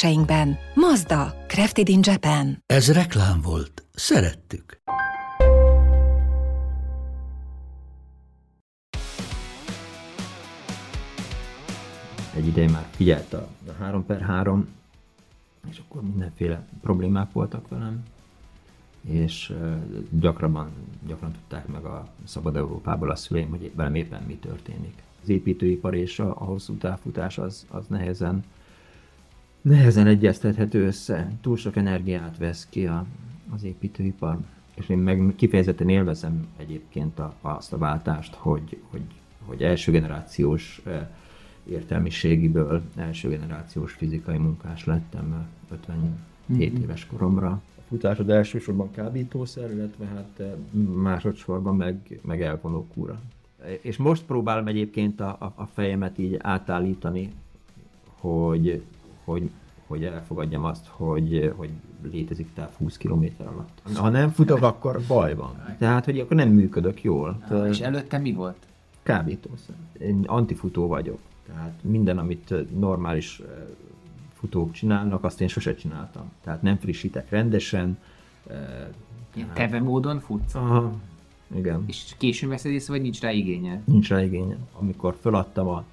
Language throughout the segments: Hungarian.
kereskedéseinkben. Mazda, Crafted in Japan. Ez reklám volt. Szerettük. Egy ideje már figyelt a, a 3 per 3, és akkor mindenféle problémák voltak velem, és gyakrabban, gyakran tudták meg a Szabad Európából a szüleim, hogy velem éppen mi történik. Az építőipar és a, a hosszú távfutás az, az nehezen nehezen egyeztethető össze. Túl sok energiát vesz ki a, az építőipar, és én meg kifejezetten élvezem egyébként a, azt a váltást, hogy, hogy, hogy első generációs értelmiségiből első generációs fizikai munkás lettem 57 mm-hmm. éves koromra. A futásod elsősorban kábítószer, illetve hát másodszorban meg, meg elvonó kúra. És most próbálom egyébként a, a, a fejemet így átállítani, hogy hogy, hogy elfogadjam azt, hogy, hogy létezik táv 20 km alatt. Ha nem futok, akkor baj van. Tehát, hogy akkor nem működök jól. Ah, és előtte mi volt? Kábítószer. Én antifutó vagyok. Tehát minden, amit normális futók csinálnak, azt én sose csináltam. Tehát nem frissítek rendesen. Ilyen teve módon futsz? Aha, igen. És későn veszed észre, vagy nincs rá igénye? Nincs rá igénye. Amikor feladtam a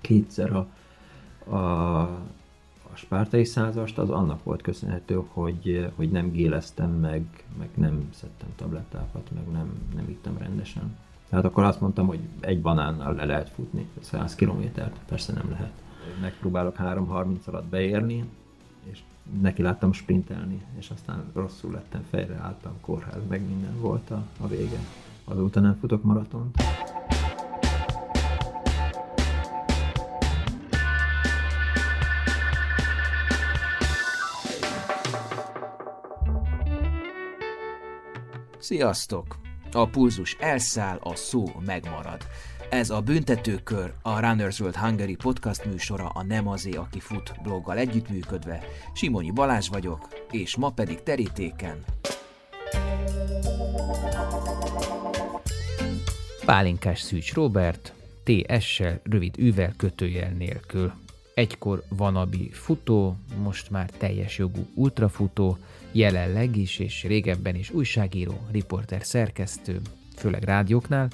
kétszer a a, a spártai százast az annak volt köszönhető, hogy, hogy nem géleztem meg, meg nem szedtem tablettákat, meg nem, nem ittem rendesen. Tehát akkor azt mondtam, hogy egy banánnal le lehet futni 100 kilométert, persze nem lehet. Megpróbálok 3.30 alatt beérni, és neki láttam sprintelni, és aztán rosszul lettem, fejre álltam, kórház, meg minden volt a, a vége. Azóta nem futok maratont. Sziasztok! A pulzus elszáll, a szó megmarad. Ez a Büntetőkör, a Runners World Hungary podcast műsora a Nem azé, aki fut bloggal együttműködve. Simonyi Balázs vagyok, és ma pedig terítéken. Pálinkás Szűcs Robert, TS-sel, rövid űvel, kötőjel nélkül. Egykor vanabi futó, most már teljes jogú ultrafutó, jelenleg is és régebben is újságíró, riporter, szerkesztő, főleg rádióknál,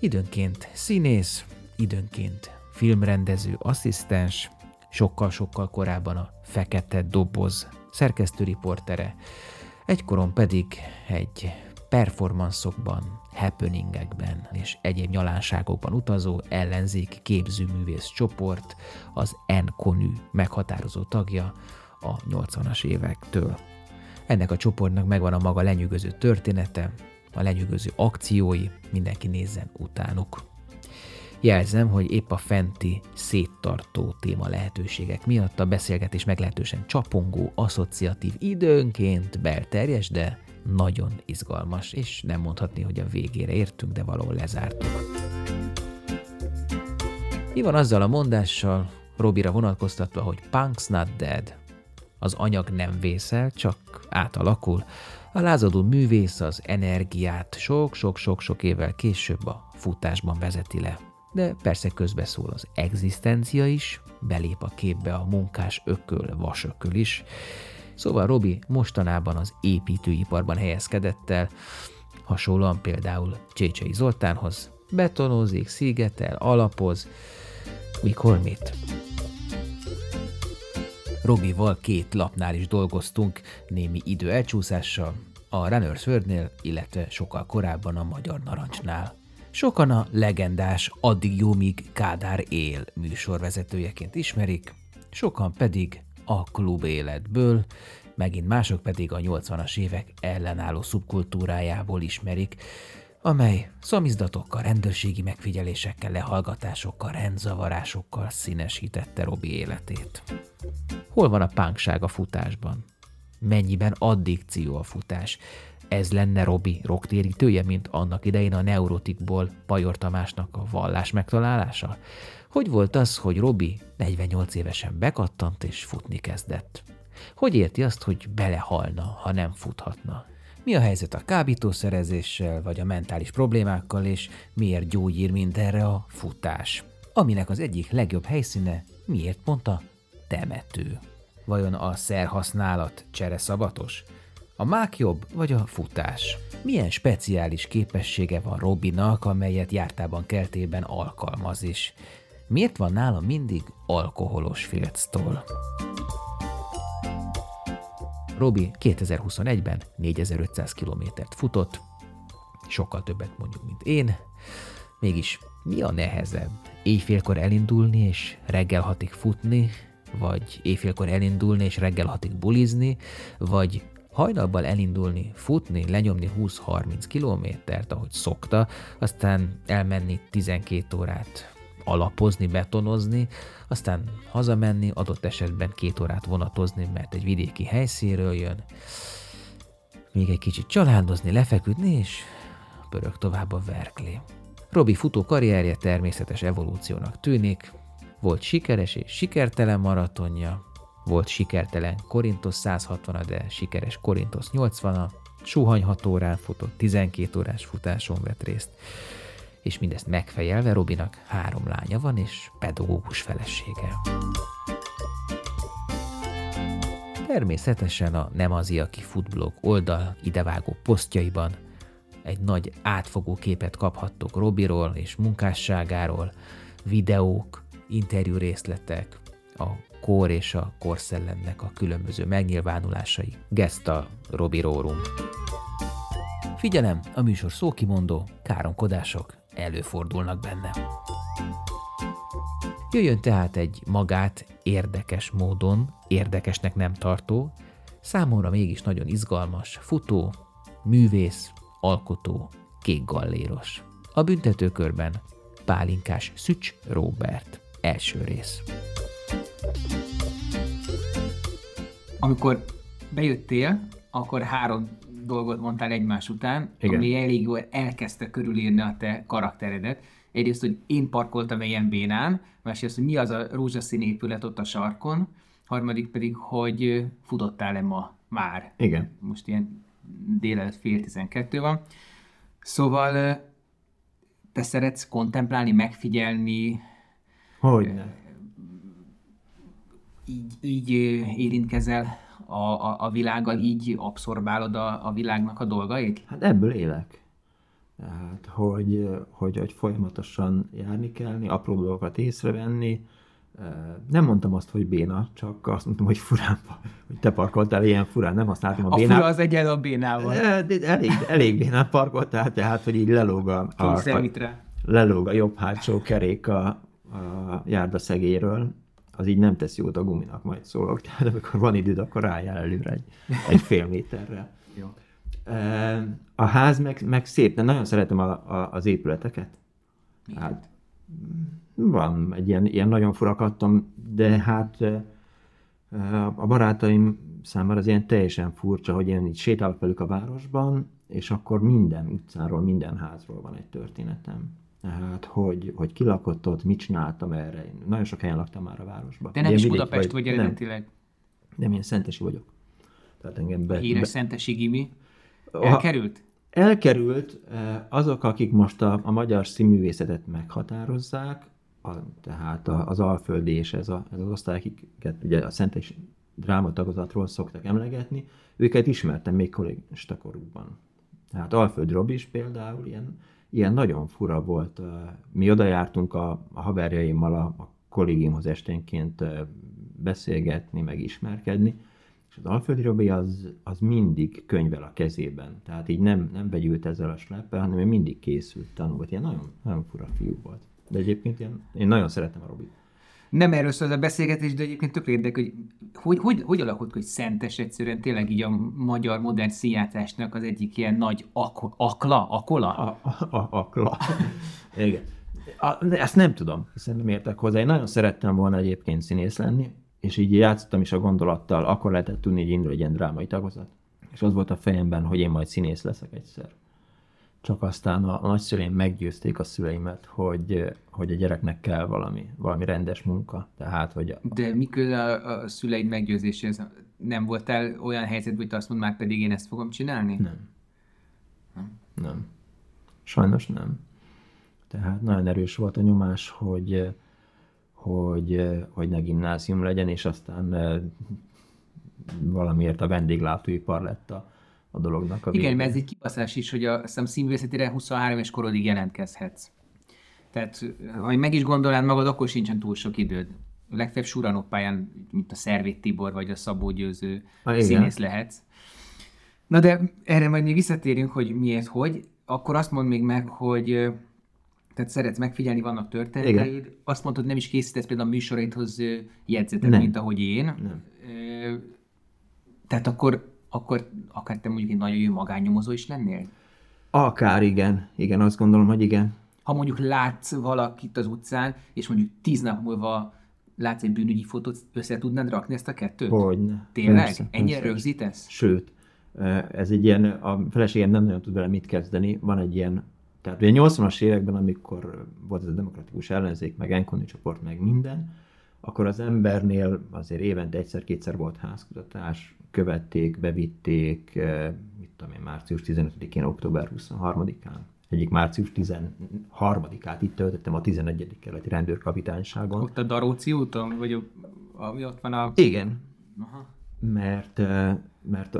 időnként színész, időnként filmrendező, asszisztens, sokkal-sokkal korábban a Fekete Doboz szerkesztőriportere, egykoron pedig egy performanszokban, happeningekben és egyéb nyalánságokban utazó ellenzék képzőművész csoport, az Enkonű meghatározó tagja a 80-as évektől. Ennek a csoportnak megvan a maga lenyűgöző története, a lenyűgöző akciói, mindenki nézzen utánuk. Jelzem, hogy épp a fenti széttartó téma lehetőségek miatt a beszélgetés meglehetősen csapongó, asszociatív, időnként belterjes, de nagyon izgalmas, és nem mondhatni, hogy a végére értünk, de valahol lezártuk. Mi van azzal a mondással, Robira vonatkoztatva, hogy punk's not dead, az anyag nem vészel, csak átalakul. A lázadó művész az energiát sok-sok-sok-sok évvel később a futásban vezeti le. De persze közbeszól az egzisztencia is, belép a képbe a munkás ököl, vasököl is. Szóval Robi mostanában az építőiparban helyezkedett el, hasonlóan például Csécsei Zoltánhoz, betonozik, szigetel, alapoz, mikor mit. Robival két lapnál is dolgoztunk, némi idő elcsúszással, a Runners Worldnél, illetve sokkal korábban a Magyar Narancsnál. Sokan a legendás Addig jó, míg Kádár él műsorvezetőjeként ismerik, sokan pedig a klub életből, megint mások pedig a 80-as évek ellenálló szubkultúrájából ismerik, amely szamizdatokkal, rendőrségi megfigyelésekkel, lehallgatásokkal, rendzavarásokkal színesítette Robi életét. Hol van a pánkság a futásban? Mennyiben addikció a futás? Ez lenne Robi roktérítője, mint annak idején a neurotikból Pajor Tamásnak a vallás megtalálása? Hogy volt az, hogy Robi 48 évesen bekattant és futni kezdett? Hogy érti azt, hogy belehalna, ha nem futhatna? Mi a helyzet a kábítószerezéssel, vagy a mentális problémákkal, és miért gyógyír mindenre a futás? Aminek az egyik legjobb helyszíne, miért mondta, temető. Vajon a szerhasználat csere szabatos? A mák jobb, vagy a futás? Milyen speciális képessége van Robinak, amelyet jártában keltében alkalmaz is? Miért van nála mindig alkoholos filctól? Robi 2021-ben 4500 kilométert futott, sokkal többet mondjuk, mint én. Mégis mi a nehezebb? Éjfélkor elindulni és reggel hatig futni, vagy éjfélkor elindulni és reggel hatig bulizni, vagy hajnalban elindulni, futni, lenyomni 20-30 kilométert, ahogy szokta, aztán elmenni 12 órát alapozni, betonozni, aztán hazamenni, adott esetben két órát vonatozni, mert egy vidéki helyszínről jön, még egy kicsit családozni, lefeküdni, és pörög tovább a verkli. Robi futó karrierje természetes evolúciónak tűnik, volt sikeres és sikertelen maratonja, volt sikertelen Korintos 160 de sikeres Korintos 80-a, suhany 6 órán futott, 12 órás futáson vett részt és mindezt megfejelve Robinak három lánya van, és pedagógus felesége. Természetesen a Nem az aki futblog oldal idevágó posztjaiban egy nagy átfogó képet kaphattok Robiról és munkásságáról, videók, interjú részletek, a kor és a korszellemnek a különböző megnyilvánulásai. Gesta Robirorum. Figyelem, a műsor szókimondó, káromkodások előfordulnak benne. Jöjjön tehát egy magát érdekes módon, érdekesnek nem tartó, számomra mégis nagyon izgalmas, futó, művész, alkotó, kékgalléros. A büntetőkörben Pálinkás Szücs Robert. Első rész. Amikor bejöttél, akkor három dolgot mondtál egymás után, Igen. ami elég jól elkezdte körülírni a te karakteredet. Egyrészt, hogy én parkoltam ilyen bénán, másrészt, hogy mi az a rózsaszín épület ott a sarkon, harmadik pedig, hogy futottál-e ma már. Igen. Most ilyen délelőtt fél tizenkettő van. Szóval te szeretsz kontemplálni, megfigyelni, Hogy így, így érintkezel a, a, a világgal, így abszorbálod a, a világnak a dolgait? Hát ebből élek. Tehát, hogy, hogy, hogy folyamatosan járni kell, apró dolgokat észrevenni. Nem mondtam azt, hogy béna, csak azt mondtam, hogy furán, hogy te parkoltál ilyen furán, nem használtam a, A bénát. fura az egyenlő a bénával. Elég, elég bénát parkoltál, tehát, hogy így lelóg a, a, a, lelóg a jobb hátsó kerék a, a járda szegéről, az így nem tesz jót a guminak, majd szólok. Tehát amikor van időd, akkor rájál előre egy, egy fél méterre. Jó. A ház meg, meg szép, de nagyon szeretem a, a, az épületeket. Hát, van egy ilyen, ilyen nagyon furakattam, de hát a barátaim számára az ilyen teljesen furcsa, hogy én így sétálok velük a városban, és akkor minden utcáról, minden házról van egy történetem. Tehát, hogy, hogy ki lakott ott, mit csináltam erre. Én nagyon sok helyen laktam már a városban. Te nem Ilyen is Budapest vagy nem, eredetileg. nem, én szentesi vagyok. Tehát engem be, Híres be, Szentesi Gimi. Ha- Elkerült? Elkerült eh, azok, akik most a, a magyar színművészetet meghatározzák, a, tehát a, az Alföldi és ez, a, ez az osztály, akiket ugye a Szentes drámatagozatról szoktak emlegetni, őket ismertem még kollégista korukban. Tehát Alföld Robis például ilyen, ilyen nagyon fura volt. Mi oda jártunk a, a haverjaimmal a, a kollégiumhoz esténként beszélgetni, meg ismerkedni, és az Alföldi Robi az, az mindig könyvel a kezében. Tehát így nem, nem begyűlt ezzel a sleppel, hanem mindig készült, tanult. Ilyen nagyon, nagyon fura fiú volt. De egyébként ilyen, én nagyon szeretem a Robit. Nem erről szól a beszélgetés, de egyébként tökre érdekel, hogy hogy, hogy, hogy alakult, hogy Szentes egyszerűen tényleg így a magyar modern színjátszásnak az egyik ilyen nagy ak- akla, akola? A, a, akla. Igen. A, ezt nem tudom, hiszen nem értek hozzá. Én nagyon szerettem volna egyébként színész lenni, és így játszottam is a gondolattal, akkor lehetett tudni, hogy indul egy ilyen drámai tagozat. És az volt a fejemben, hogy én majd színész leszek egyszer. Csak aztán a, a nagyszüleim meggyőzték a szüleimet, hogy, hogy a gyereknek kell valami, valami rendes munka. Tehát, hogy a, De miközben a, a szüleid meggyőzéséhez nem voltál olyan helyzetben, hogy te azt mondod, már pedig én ezt fogom csinálni? Nem. Nem. Sajnos nem. Tehát nagyon erős volt a nyomás, hogy, hogy, hogy ne gimnázium legyen, és aztán eh, valamiért a vendéglátóipar lett a, a dolognak a Igen, mert ez egy kibaszás is, hogy a, azt hiszem színművészetére 23 és korodig jelentkezhetsz. Tehát, ha meg is gondolnád magad, akkor sincsen túl sok időd. Legfeljebb Suranok pályán, mint a Szervét Tibor vagy a Szabó Győző Ah, igen. színész lehetsz. Na de erre majd még visszatérünk, hogy miért, hogy. Akkor azt mondd még meg, hogy tehát szeretsz megfigyelni, vannak történeteid. Azt mondtad, nem is készítesz például a műsoraidhoz jegyzetet, Nem. mint ahogy én. Nem. Tehát akkor, akkor akár te mondjuk egy nagyon jó magánnyomozó is lennél? Akár igen, igen, azt gondolom, hogy igen. Ha mondjuk látsz valakit az utcán, és mondjuk tíz nap múlva látsz egy bűnügyi fotót, össze tudnád rakni ezt a kettőt? Hogyne. Tényleg? Persze, Ennyire persze. rögzítesz? Sőt, ez egy ilyen, a feleségem nem nagyon tud vele mit kezdeni, van egy ilyen, tehát ugye 80-as években, amikor volt ez a demokratikus ellenzék, meg Enkoni csoport, meg minden, akkor az embernél azért évente egyszer-kétszer volt házkutatás, követték, bevitték, eh, mit tudom én, március 15-én, október 23-án. Egyik március 13-át itt töltöttem a 11. keleti rendőrkapitányságon. Ott a Daróci úton, vagy ami ott van a... Igen, Aha. mert, eh, mert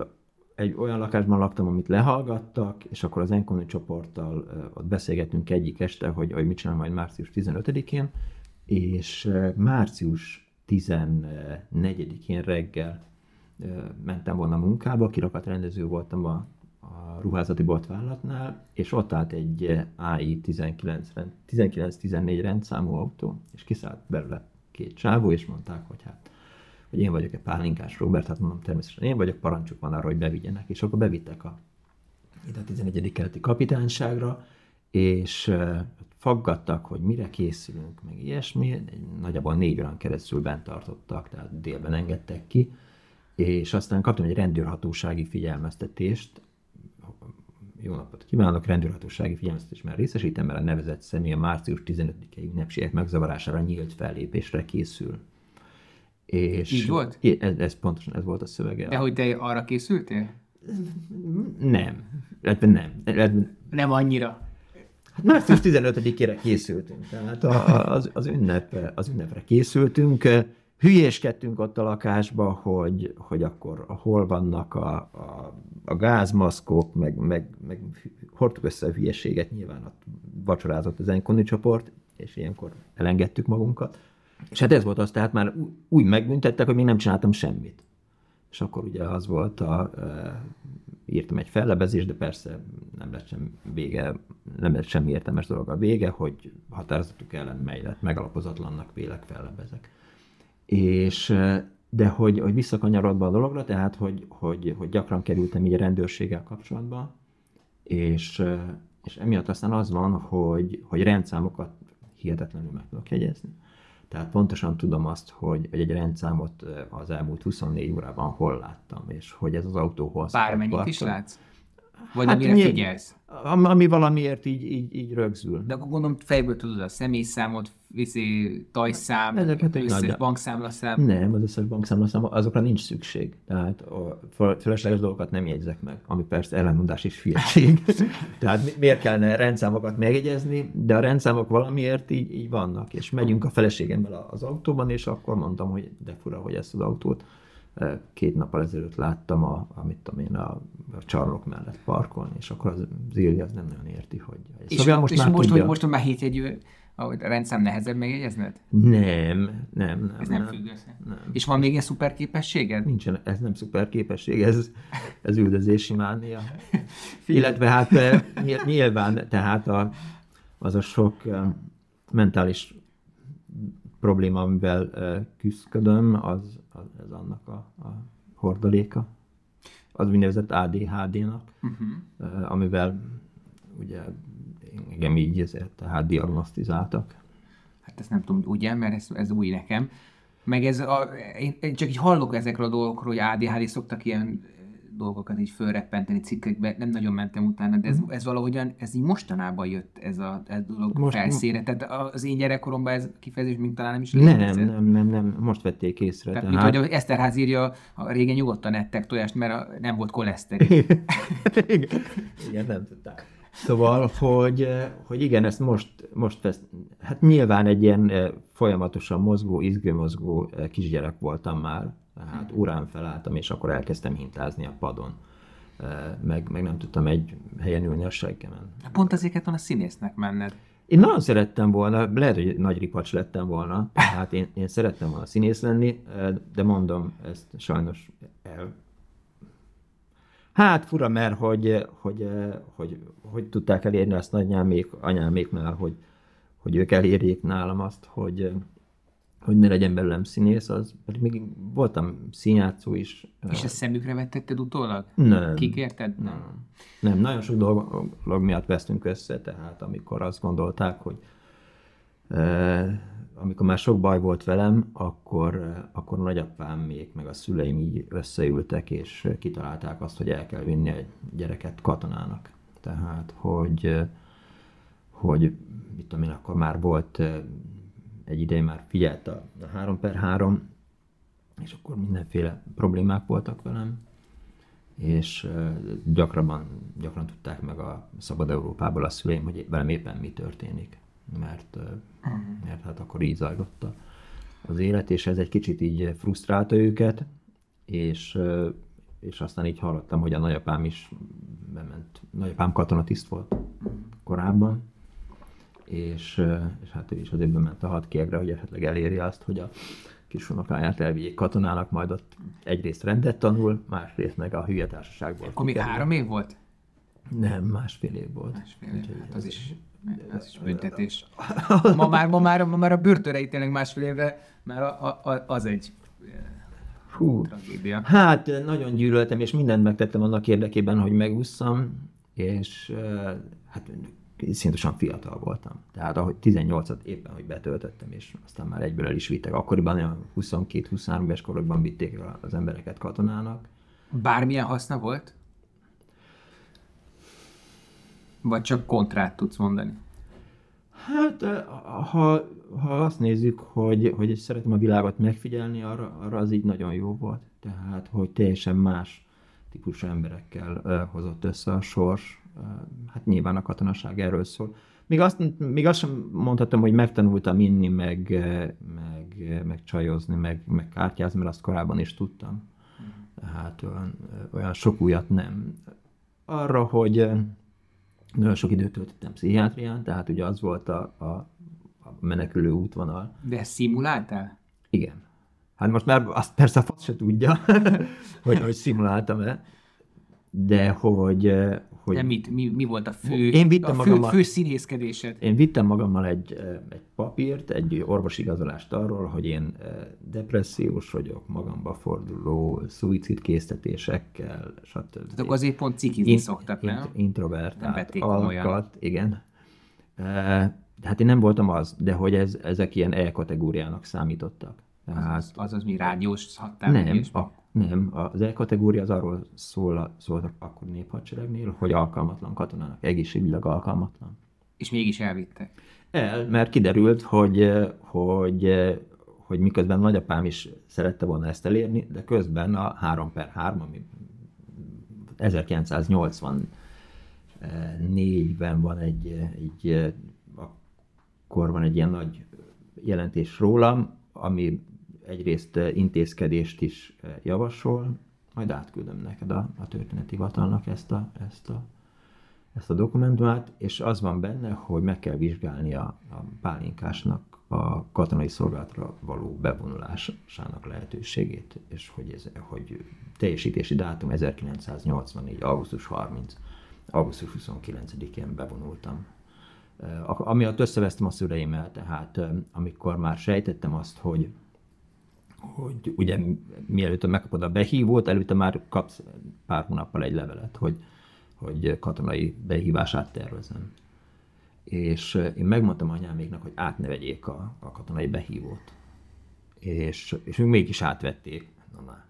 egy olyan lakásban laktam, amit lehallgattak, és akkor az Enkoni csoporttal eh, ott beszélgettünk egyik este, hogy, hogy mit csinál majd március 15-én, és március 14-én reggel mentem volna munkába, kirakat rendező voltam a, a ruházati boltvállalatnál, és ott állt egy AI 19 rend- 19-14 rendszámú autó, és kiszállt belőle két csávó, és mondták, hogy hát hogy én vagyok-e pálinkás Robert, hát mondom természetesen én vagyok, parancsuk van arra, hogy bevigyenek, és akkor bevittek a, ide a 11. keleti kapitányságra, és uh, faggattak, hogy mire készülünk, meg ilyesmi, nagyjából négy órán keresztül bent tartottak, tehát délben engedtek ki, és aztán kaptam egy rendőrhatósági figyelmeztetést, jó napot kívánok, rendőrhatósági figyelmeztetés már részesítem, mert a nevezett személy a március 15-i ünnepségek megzavarására nyílt fellépésre készül. És Így volt? Ez, ez pontosan ez volt a szövege. De hogy te arra készültél? Nem. Illetve nem. Illetve- Nem annyira. Hát március 15-ére készültünk, tehát a- az, az, ünnep, az ünnepre készültünk. Hülyéskedtünk ott a lakásba, hogy, hogy akkor hol vannak a, a, a gázmaszkok, meg, meg, meg hordtuk össze a hülyeséget, nyilván ott vacsorázott az Enkoni csoport, és ilyenkor elengedtük magunkat. És hát ez volt az, tehát már úgy megbüntettek, hogy még nem csináltam semmit. És akkor ugye az volt a, e, írtam egy fellebezést, de persze nem lett sem vége, nem lett semmi értelmes dolog a vége, hogy határozatuk ellen mely lett megalapozatlannak vélek fellebezek. És de hogy, hogy visszakanyarodva a dologra, tehát hogy, hogy, hogy gyakran kerültem így a rendőrséggel kapcsolatba, és, és emiatt aztán az van, hogy, hogy rendszámokat hihetetlenül meg tudok jegyezni. Tehát pontosan tudom azt, hogy, egy rendszámot az elmúlt 24 órában hol láttam, és hogy ez az autó hol Bármennyit is parkolt. látsz? Vagy Hát amire nyilv- figyelsz? Ami, ami valamiért így, így, így rögzül. De akkor gondolom fejből tudod a személyszámot, viszi tajszám, Ezeket egy összes nagy- bankszámlaszám. Nem, az összes bankszámlaszám, azokra nincs szükség. Tehát a föl- fölösleges dolgokat nem jegyzek meg, ami persze ellenmondás és hülyeség. Tehát mi- miért kellene rendszámokat megjegyezni, de a rendszámok valamiért így, így vannak, és megyünk a feleségemmel az autóban, és akkor mondtam, hogy de fura, hogy ezt az autót eh, két nappal ezelőtt láttam a, a, mit tudom én, a, a csarnok mellett parkolni, és akkor az, Ilja az nem nagyon érti, hogy... És, Szóval most, és most, tudja. hogy most már hétjegyű, ahogy a rendszám nehezebb megjegyezned? Nem, nem, nem. Ez nem függ össze. Nem. És van még ilyen szuper képességed? Nincsen, ez nem szuper képesség, ez, ez üldözési mánia. Illetve hát eh, nyil- nyilván, tehát a, az a sok eh, mentális probléma, amivel küzdködöm, az, az ez annak a, a hordaléka. Az úgynevezett ADHD-nak, uh-huh. amivel ugye engem így ezért tehát diagnosztizáltak. Hát ezt nem tudom, ugye, mert ez, ez új nekem. Meg ez a, én, én csak így hallok ezekről a dolgokról, hogy ADHD szoktak ilyen dolgokat így fölreppenteni cikkekbe, nem nagyon mentem utána, de ez, mhm. ez valahogyan, ez így mostanában jött ez a, ez a dolog most, felszíre. Tehát az én gyerekkoromban ez kifejezés még talán nem is létezett. Nem, nem, nem, nem, most vették észre. Tehát, tehát... mint hogy Eszterház írja, a régen nyugodtan ettek tojást, mert a, nem volt koleszterin. igen. igen, nem tudták. Szóval, hogy, hogy igen, ezt most, most vesz, hát nyilván egy ilyen folyamatosan mozgó, izgőmozgó kisgyerek voltam már, tehát órán felálltam, és akkor elkezdtem hintázni a padon. Meg, meg nem tudtam egy helyen ülni a seggemen. Pont azért kellett volna színésznek menned. Én nagyon szerettem volna, lehet, hogy nagy ripacs lettem volna, hát én, én szerettem volna színész lenni, de mondom, ezt sajnos el... Hát fura, mert hogy, hogy, hogy, hogy, tudták elérni azt nagynyámék, anyáméknál, hogy, hogy ők elérjék nálam azt, hogy, hogy ne legyen belőlem színész, az pedig még voltam színjátszó is. És ezt szemükre vettetted utólag? Nem. Kikérted? Nem. Nem, nagyon sok dolog miatt vesztünk össze, tehát amikor azt gondolták, hogy amikor már sok baj volt velem, akkor, akkor nagyapám még, meg a szüleim így összeültek, és kitalálták azt, hogy el kell vinni egy gyereket katonának. Tehát, hogy, hogy mit tudom én, akkor már volt egy ideje már figyelt a, a 3 per 3, és akkor mindenféle problémák voltak velem, és gyakrabban, gyakran tudták meg a Szabad Európából a szüleim, hogy velem éppen mi történik, mert, mert hát akkor így zajlott az élet, és ez egy kicsit így frusztrálta őket, és, és aztán így hallottam, hogy a nagyapám is bement, nagyapám katonatiszt volt korábban, és, és hát ő is azért ment a hadkiegre, hogy esetleg eléri azt, hogy a kisunokáját elvigyék katonának, majd ott egyrészt rendet tanul, másrészt meg a hülye társaságból. Akkor még három év volt? Nem, másfél év volt. Másfél év, hát az, is, az is büntetés. Ma már, ma már, ma már a börtönre ítélnek másfél évre, mert a, a, az egy Hú, tragédia. Hát nagyon gyűlöltem, és mindent megtettem annak érdekében, hogy megúszszam, és hát szintesen fiatal voltam. Tehát ahogy 18-at éppen, hogy betöltöttem, és aztán már egyből el is vittek. Akkoriban 22-23 éves korokban vitték az embereket katonának. Bármilyen haszna volt? Vagy csak kontrát tudsz mondani? Hát, ha, ha azt nézzük, hogy, hogy szeretem a világot megfigyelni, arra, arra az így nagyon jó volt. Tehát, hogy teljesen más típusú emberekkel uh, hozott össze a sors, hát nyilván a katonaság erről szól. Még azt, még azt sem mondhatom, hogy megtanultam inni, meg, meg, meg csajozni, meg, meg kártyázni, mert azt korábban is tudtam. Tehát olyan, olyan sok újat nem. Arra, hogy nagyon sok időt töltöttem pszichiátrián, tehát ugye az volt a, a, a menekülő útvonal. De szimuláltál? Igen. Hát most már azt persze a fasz se tudja, hogy, hogy szimuláltam-e, de hogy, hogy... De mit, mi, mi volt a fő, én vittem a fő, magammal, fő színészkedésed? Én vittem magammal egy, egy papírt, egy orvosigazolást arról, hogy én depressziós vagyok, magamba forduló, szuicidkésztetésekkel, stb. Tehát akkor azért pont cikizni in, szoktak, nem? Int, introvertált, alkat, igen. Hát én nem voltam az, de hogy ez, ezek ilyen E-kategóriának számítottak. Tehát, az, az, az mi rádiós hattál? Nem, a, nem, az E-kategória az arról szól, szólt akkor néphadseregnél, hogy alkalmatlan katonának, egészségügyileg alkalmatlan. És mégis elvittek? El, mert kiderült, hogy, hogy, hogy miközben nagyapám is szerette volna ezt elérni, de közben a 3 per 3, ami 1984-ben van egy, egy akkor van egy ilyen nagy jelentés rólam, ami egyrészt intézkedést is javasol, majd átküldöm neked a, a történeti hivatalnak ezt a, ezt, a, ezt a dokumentumát, és az van benne, hogy meg kell vizsgálni a, a pálinkásnak a katonai szolgálatra való bevonulásának lehetőségét, és hogy, ez, hogy teljesítési dátum 1984. augusztus 30. augusztus 29-én bevonultam Amiatt összevesztem a szüleimmel, tehát amikor már sejtettem azt, hogy hogy ugye mielőtt megkapod a behívót, előtte már kapsz pár hónappal egy levelet, hogy, hogy katonai behívását tervezem. És én megmondtam anyáméknak, hogy átnevegyék a, a katonai behívót. És, és ők mégis átvették. Na már.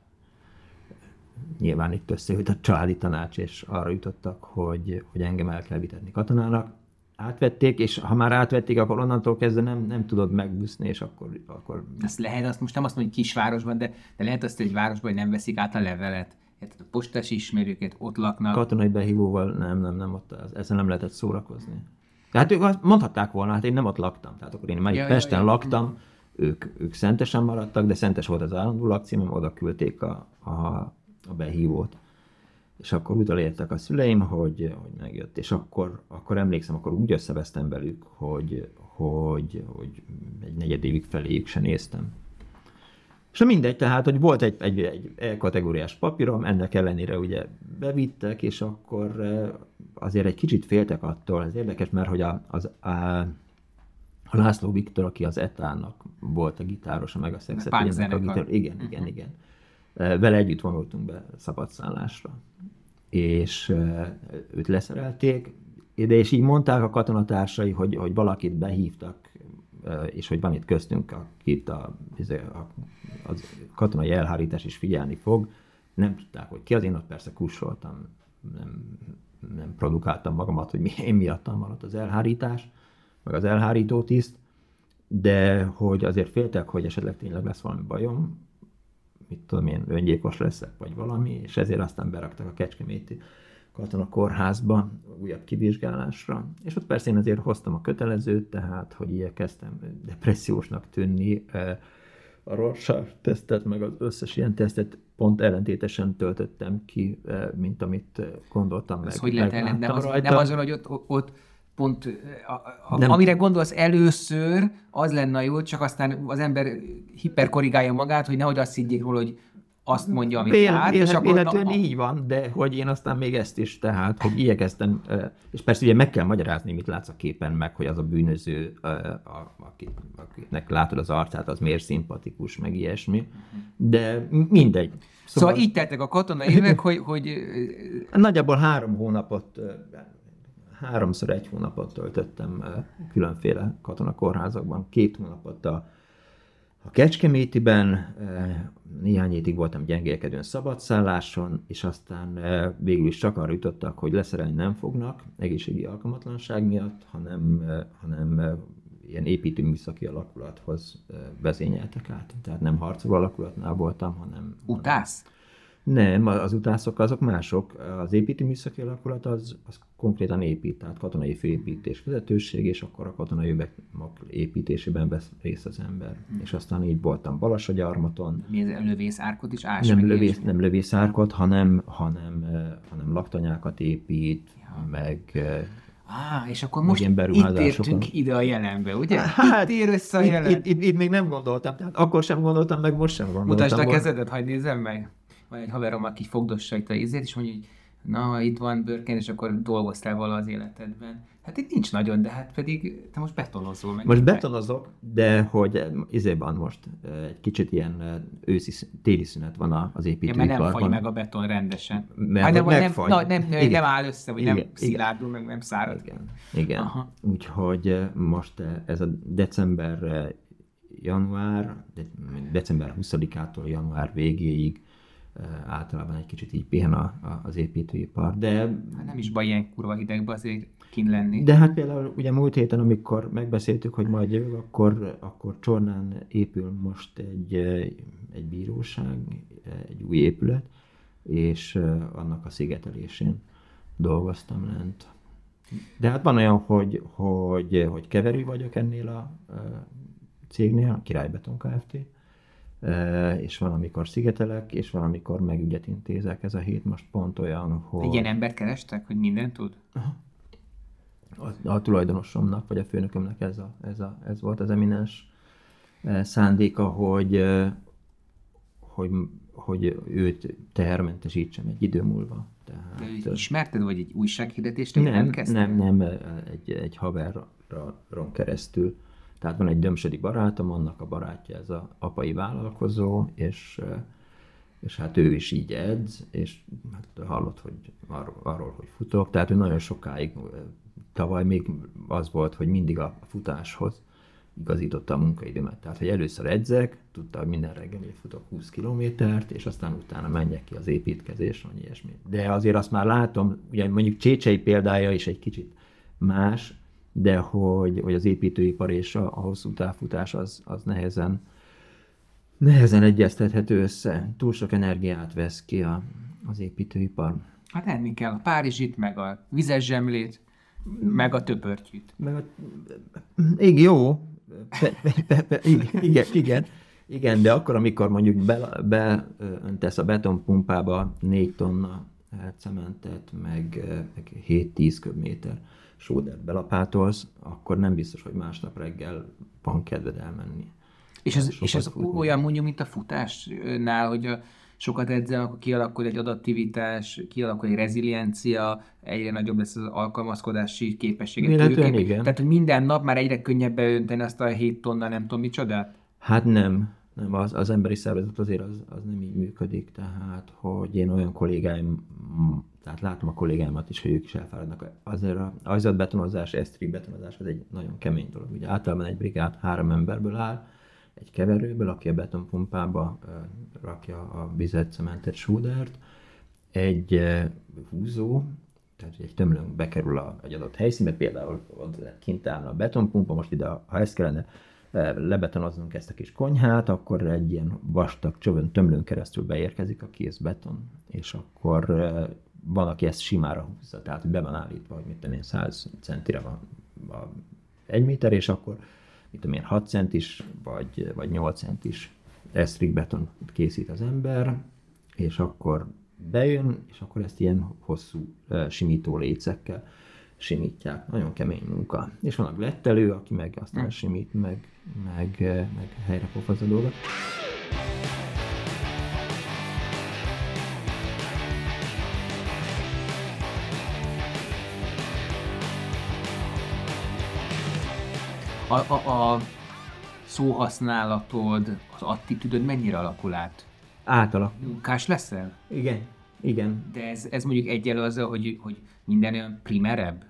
Nyilván itt összejött a családi tanács, és arra jutottak, hogy, hogy engem el kell vitetni katonának átvették, és ha már átvették, akkor onnantól kezdve nem, nem tudod megbuszni, és akkor... akkor... Azt lehet, azt most nem azt mondom, hogy kisvárosban, de, de lehet azt, hogy városban hogy nem veszik át a levelet. Érted, a postás ismerőket ott laknak. Katonai behívóval nem, nem, nem, ott, ezzel nem lehetett szórakozni. Tehát ők azt mondhatták volna, hát én nem ott laktam. Tehát akkor én már ja, Pesten ja, ja. laktam, ők, ők Szentesen maradtak, de Szentes volt az állandó lakcímem, oda küldték a, a, a behívót és akkor utolértek a szüleim, hogy, hogy megjött, és akkor, akkor emlékszem, akkor úgy összevesztem velük, hogy, hogy, hogy egy negyed évig feléjük se néztem. És mindegy, tehát, hogy volt egy, egy, egy E-kategóriás papírom, ennek ellenére ugye bevittek, és akkor eh, azért egy kicsit féltek attól, ez érdekes, mert hogy a, az, a, a László Viktor, aki az etának volt a gitárosa, meg a szexet, a gitár, igen, igen, uh-huh. igen vele együtt vonultunk be szabadszállásra. És őt leszerelték, de és így mondták a katonatársai, hogy, hogy valakit behívtak, és hogy van itt köztünk, akit a, izé, a, a katonai elhárítás is figyelni fog. Nem tudták, hogy ki az, én ott persze kussoltam, nem, nem produkáltam magamat, hogy én miattam maradt az elhárítás, meg az elhárító tiszt, de hogy azért féltek, hogy esetleg tényleg lesz valami bajom, mit tudom én, öngyilkos leszek, vagy valami, és ezért aztán beraktak a Kecskeméti kórházba újabb kivizsgálásra. És ott persze én azért hoztam a kötelezőt, tehát, hogy igyekeztem depressziósnak tűnni, a Rorschach tesztet, meg az összes ilyen tesztet pont ellentétesen töltöttem ki, mint amit gondoltam Ez meg. hogy lehet ellen? Nem, az, nem azon, hogy ott, ott pont a, a, nem. amire gondolsz először, az lenne jó, csak aztán az ember hiperkorrigálja magát, hogy nehogy azt higgyék róla, hogy azt mondja, amit Vél, lát, és akkor... Véletlenül na, így van, de hogy én aztán még ezt is, tehát, hogy igyekeztem, és persze ugye meg kell magyarázni, mit látsz a képen, meg hogy az a bűnöző, akinek látod az arcát, az miért szimpatikus, meg ilyesmi, de mindegy. Szóval, szóval így tettek a katona évek, hogy, hogy... Nagyjából három hónapot háromszor egy hónapot töltöttem különféle katonakorházakban, két hónapot a, a Kecskemétiben, néhány hétig voltam gyengélkedőn szabadszálláson, és aztán végül is csak arra jutottak, hogy leszerelni nem fognak egészségi alkalmatlanság miatt, hanem, hanem ilyen építőműszaki alakulathoz vezényeltek át. Tehát nem harcoló alakulatnál voltam, hanem... Utász? Nem, az utászok azok mások. Az építőműszaki alakulat az, az konkrétan épít, tehát katonai főépítés vezetőség, és akkor a katonai övegmak építésében vesz részt az ember. Hmm. És aztán így voltam Balasagyarmaton. Mi ez lövész árkot is ás? Nem, lövész, nem lövész árkot, hanem, hanem, hanem laktanyákat épít, ja. meg Ah, és akkor most itt értünk ide a jelenbe, ugye? Hát, itt ér össze a jelen. Itt, itt, itt, még nem gondoltam, tehát akkor sem gondoltam, meg most sem gondoltam. Mutasd a kezedet, hagyd nézem meg van egy haverom, aki fogdossa itt a izét, és mondja, hogy na, itt van bőrken, és akkor dolgoztál vala az életedben. Hát itt nincs nagyon, de hát pedig te most betonozol meg. Most betonozok, de hogy izében most egy kicsit ilyen őszi, téli szünet van az építőiparban. Ja, mert nem fagy meg a beton rendesen. Mert hát nem, nem, na, nem, nem, nem áll össze, vagy igen, nem szilárdul, meg nem szárad. Igen, igen. Aha. úgyhogy most ez a december január, december 20-ától január végéig általában egy kicsit így pihen a, a, az építőipar, de... Hát nem is baj ilyen kurva hidegbe azért kin lenni. De hát például ugye múlt héten, amikor megbeszéltük, hogy majd jövök, akkor, akkor Csornán épül most egy, egy bíróság, egy új épület, és annak a szigetelésén dolgoztam lent. De hát van olyan, hogy, hogy, hogy keverő vagyok ennél a cégnél, a Királybeton Kft., és van, amikor szigetelek, és van, amikor meg ügyet intézek. Ez a hét most pont olyan, hogy... Egy ilyen embert kerestek, hogy mindent tud? A, a tulajdonosomnak, vagy a főnökömnek ez, a, ez, a, ez volt az eminens szándéka, hogy, hogy, hogy őt tehermentesítsem egy idő múlva. Tehát De ismerted, vagy egy újsághirdetést nem, jelentkeztél? nem, nem, egy, egy haveron keresztül. Tehát van egy dömsödi barátom, annak a barátja ez a apai vállalkozó, és, és hát ő is így edz, és hát hallott, hogy arról, arról, hogy futok, tehát ő nagyon sokáig, tavaly még az volt, hogy mindig a futáshoz igazította a munkaidőmet. Tehát, hogy először edzek, tudta, hogy minden reggel futok 20 kilométert, és aztán utána menjek ki az építkezés, vagy ilyesmi. De azért azt már látom, ugye mondjuk Csécsei példája is egy kicsit más, de hogy, hogy az építőipar és a, a hosszú távfutás az, az nehezen, nehezen egyeztethető össze. Túl sok energiát vesz ki a, az építőipar. Hát enni kell a Párizsit, meg a vizes zsemlét, meg a töpörtyűt. Meg a, igen, jó, be, igen, igen, igen, igen, de akkor, amikor mondjuk beöntesz be, a betonpumpába 4 tonna cementet, meg, meg 7-10 köbméter sódert belapátolsz, akkor nem biztos, hogy másnap reggel van kedved elmenni. És ez, és ez olyan mondjuk, mint a futásnál, hogy a, sokat edzel, akkor kialakul egy adaptivitás, kialakul egy reziliencia, egyre nagyobb lesz az alkalmazkodási képessége. igen. Tehát, hogy minden nap már egyre könnyebb beönteni azt a 7 tonna, nem tudom micsodát? Hát nem. Nem, az, az emberi szervezet azért az, az nem így működik, tehát, hogy én olyan kollégáim, tehát látom a kollégáimat is, hogy ők is elfáradnak. Azért a ajzatbetonozás, esztri betonozás, az egy nagyon kemény dolog. Ugye általában egy brigád három emberből áll, egy keverőből, aki a betonpumpába rakja a vizet, cementet, súdert, egy húzó, tehát egy tömlőnk bekerül a, egy adott helyszínbe, például ott kint állna a betonpumpa, most ide, ha ezt kellene lebetonoznunk ezt a kis konyhát, akkor egy ilyen vastag csövön tömlőn keresztül beérkezik a kész beton, és akkor van, aki ezt simára húzza, tehát hogy be van állítva, hogy mit tudom én, 100 centire van a egy méter, és akkor mit tudom én, 6 centis, vagy, vagy 8 centis esztrik beton készít az ember, és akkor bejön, és akkor ezt ilyen hosszú simító lécekkel simítják. Nagyon kemény munka. És van a glettelő, aki meg aztán hmm. simít, meg, meg, meg helyre a dolgot. A, a, a szóhasználatod, az attitűdöd mennyire alakul át? Átalakul. Munkás leszel? Igen, igen. De ez, ez mondjuk egyelő azzal, hogy, hogy minden olyan primerebb?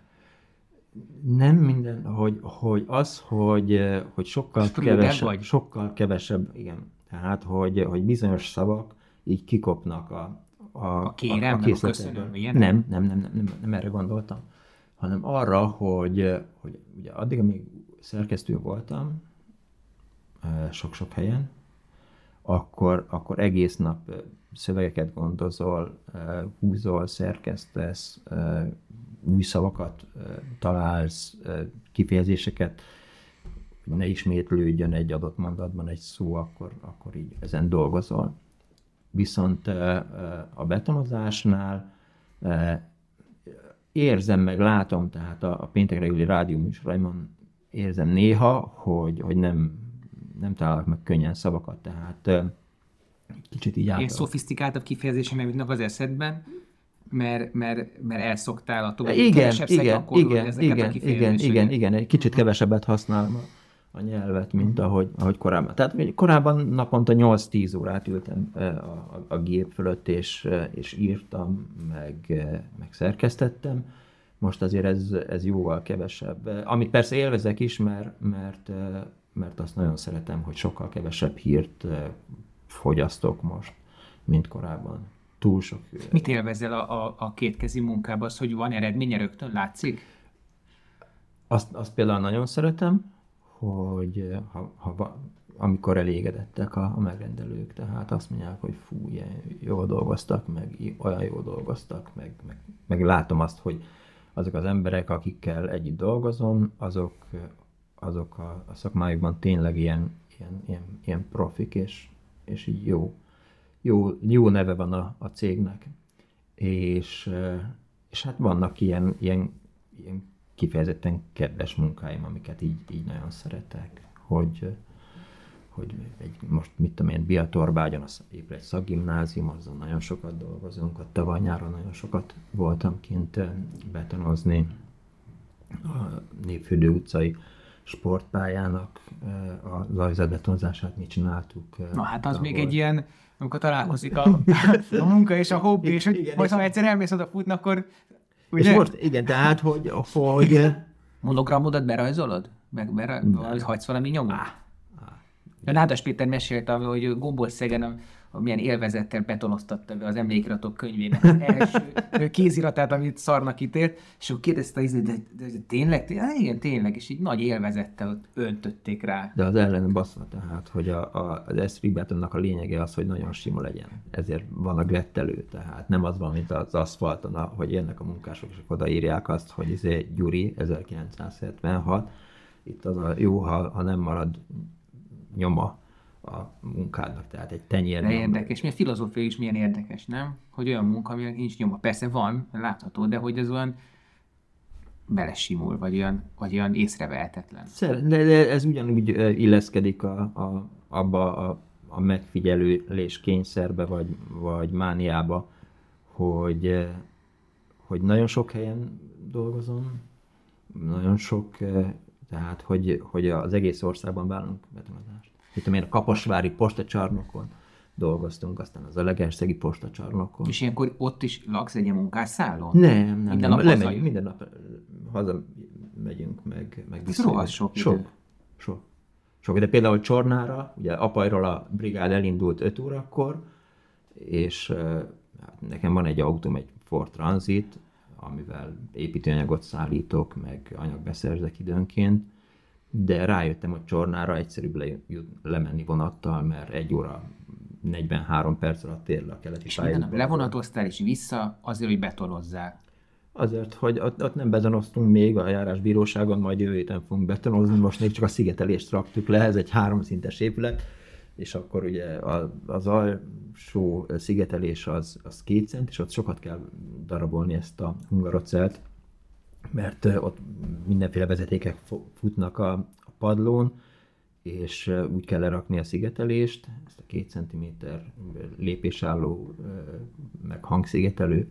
Nem minden, hogy, hogy az, hogy, hogy sokkal, kevesebb, vagy? sokkal kevesebb, igen. Tehát, hogy, hogy bizonyos szavak így kikopnak a, a, a kérem, a, a köszönöm, Nem, nem, nem, nem, nem, nem erre gondoltam, hanem arra, hogy, hogy ugye addig, amíg szerkesztő voltam, sok-sok helyen, akkor, akkor egész nap szövegeket gondozol, húzol, szerkesztesz, új szavakat találsz, kifejezéseket, hogy ne ismétlődjön egy adott mondatban egy szó, akkor, akkor így ezen dolgozol. Viszont a betonozásnál érzem meg, látom, tehát a, a péntek reggeli rádió műsoraimon érzem néha, hogy, hogy nem, nem találok meg könnyen szavakat, tehát kicsit így. Ilyen szofisztikáltabb kifejezések nem jutnak az eszedben, mert, mert, mert elszoktál a tovább igen, kevesebb igen, igen, igen, igen, igen, igen, egy kicsit kevesebbet használom a, a nyelvet, mint ahogy, ahogy korábban. Tehát korábban naponta 8-10 órát ültem a, a, a gép fölött, és, és írtam, meg, meg szerkesztettem. Most azért ez, ez jóval kevesebb. Amit persze élvezek is, mert, mert, mert azt nagyon szeretem, hogy sokkal kevesebb hírt fogyasztok most, mint korábban. Túl sok. Mit élvezel a, a, a kétkezi munkában? Az, hogy van eredménye rögtön, látszik? Azt, azt például nagyon szeretem, hogy ha, ha, amikor elégedettek a, a megrendelők, tehát azt mondják, hogy fú, ilyen jól dolgoztak, meg olyan jól dolgoztak, meg, meg, meg látom azt, hogy azok az emberek, akikkel együtt dolgozom, azok, azok a, a szakmájukban tényleg ilyen, ilyen, ilyen, ilyen profik, és, és így jó, jó, jó neve van a, a cégnek. És, és hát vannak ilyen, ilyen, ilyen kifejezetten kedves munkáim, amiket így, így nagyon szeretek, hogy, hogy egy, most mit tudom én, Biatorbágyon az épül egy szakgimnázium, azon nagyon sokat dolgozunk, ott tavaly nyáron nagyon sokat voltam kint betonozni a Népfürdő utcai sportpályának a zajzatbetonzását mi csináltuk. Na hát az tavaly. még egy ilyen, amikor találkozik a, a munka és a hobbi, és hogy Igen, majd ha és- egyszer elmész oda futni, akkor És ugye most, igen, tehát, hogy, hogy monogramodat berajzolod? Meg beraj, vagy hagysz valami nyomot? Nádas Péter mesélte, hogy Gombolszegen a, a milyen élvezettel betonoztatta be az emlékiratok könyvének az első kéziratát, amit szarnak ítélt, és akkor kérdezte, hogy de, de, de tényleg? tényleg? Hát igen, tényleg, és így nagy élvezettel ott öntötték rá. De az ellen baszva tehát, hogy a, a, az S Betonnak a lényege az, hogy nagyon sima legyen. Ezért van a glettelő, tehát nem az van, mint az aszfalton, hogy jönnek a munkások, és odaírják azt, hogy izé Gyuri 1976. Itt az a jó, ha, ha nem marad nyoma a munkádnak, tehát egy tenyér De érdekes, milyen filozófia is milyen érdekes, nem? Hogy olyan munka, aminek nincs nyoma. Persze van, látható, de hogy ez olyan belesimul, vagy olyan, vagy olyan észrevehetetlen. De, de ez ugyanúgy ö, illeszkedik a, a, abba a, a megfigyelés kényszerbe, vagy, vagy mániába, hogy, ö, hogy nagyon sok helyen dolgozom, nagyon sok, ö, tehát hogy, hogy az egész országban vállalunk betonozást. Itt tudom én a Kaposvári postacsarnokon dolgoztunk, aztán az Alegerszegi postacsarnokon. És ilyenkor ott is laksz egy munkásszállon? Nem, nem, Minden nem. nap Lemegyünk, hazajön? minden nap ö, haza megyünk, meg, meg Ez rohadt sok idő. Sok, sok. Sok, de például Csornára, ugye Apajról a brigád elindult 5 órakor, és hát nekem van egy autóm, egy Ford Transit, amivel építőanyagot szállítok, meg anyagbeszerzek időnként, de rájöttem, hogy Csornára egyszerűbb le, lemenni vonattal, mert egy óra 43 perc alatt ér le a keleti És minden nap levonatoztál és vissza azért, hogy betonozzál. Azért, hogy ott, ott nem bezonoztunk még a járásbíróságon, majd jövő héten fogunk betonozni, most még csak a szigetelést raktuk le, ez egy háromszintes épület, és akkor ugye az alsó szigetelés az, az két cent, és ott sokat kell darabolni ezt a hungarocelt, mert ott mindenféle vezetékek futnak a, a padlón, és úgy kell lerakni a szigetelést, ezt a két centiméter lépésálló, meg hangszigetelő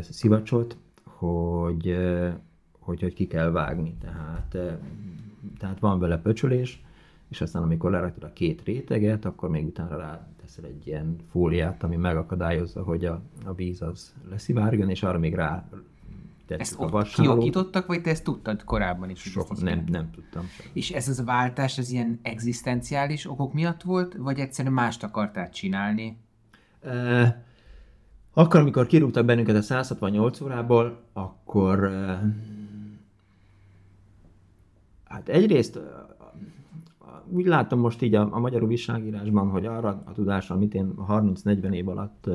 szivacsot, hogy, hogy, hogy ki kell vágni. Tehát, tehát van vele pöcsölés, és aztán amikor leraktad a két réteget, akkor még utána rá teszel egy ilyen fóliát, ami megakadályozza, hogy a, a víz az leszivárjon, és arra még rá Ezt a ott kiokítottak, vagy te ezt tudtad korábban is? Soha nem, nem tudtam. sem. És ez az váltás, ez ilyen egzisztenciális okok miatt volt, vagy egyszerűen mást akartál csinálni? Eh, Akkor, amikor kirúgtak bennünket a 168 órából, akkor eh, hát egyrészt úgy látom most így a, a magyar újságírásban, hogy arra a tudásra, amit én 30-40 év alatt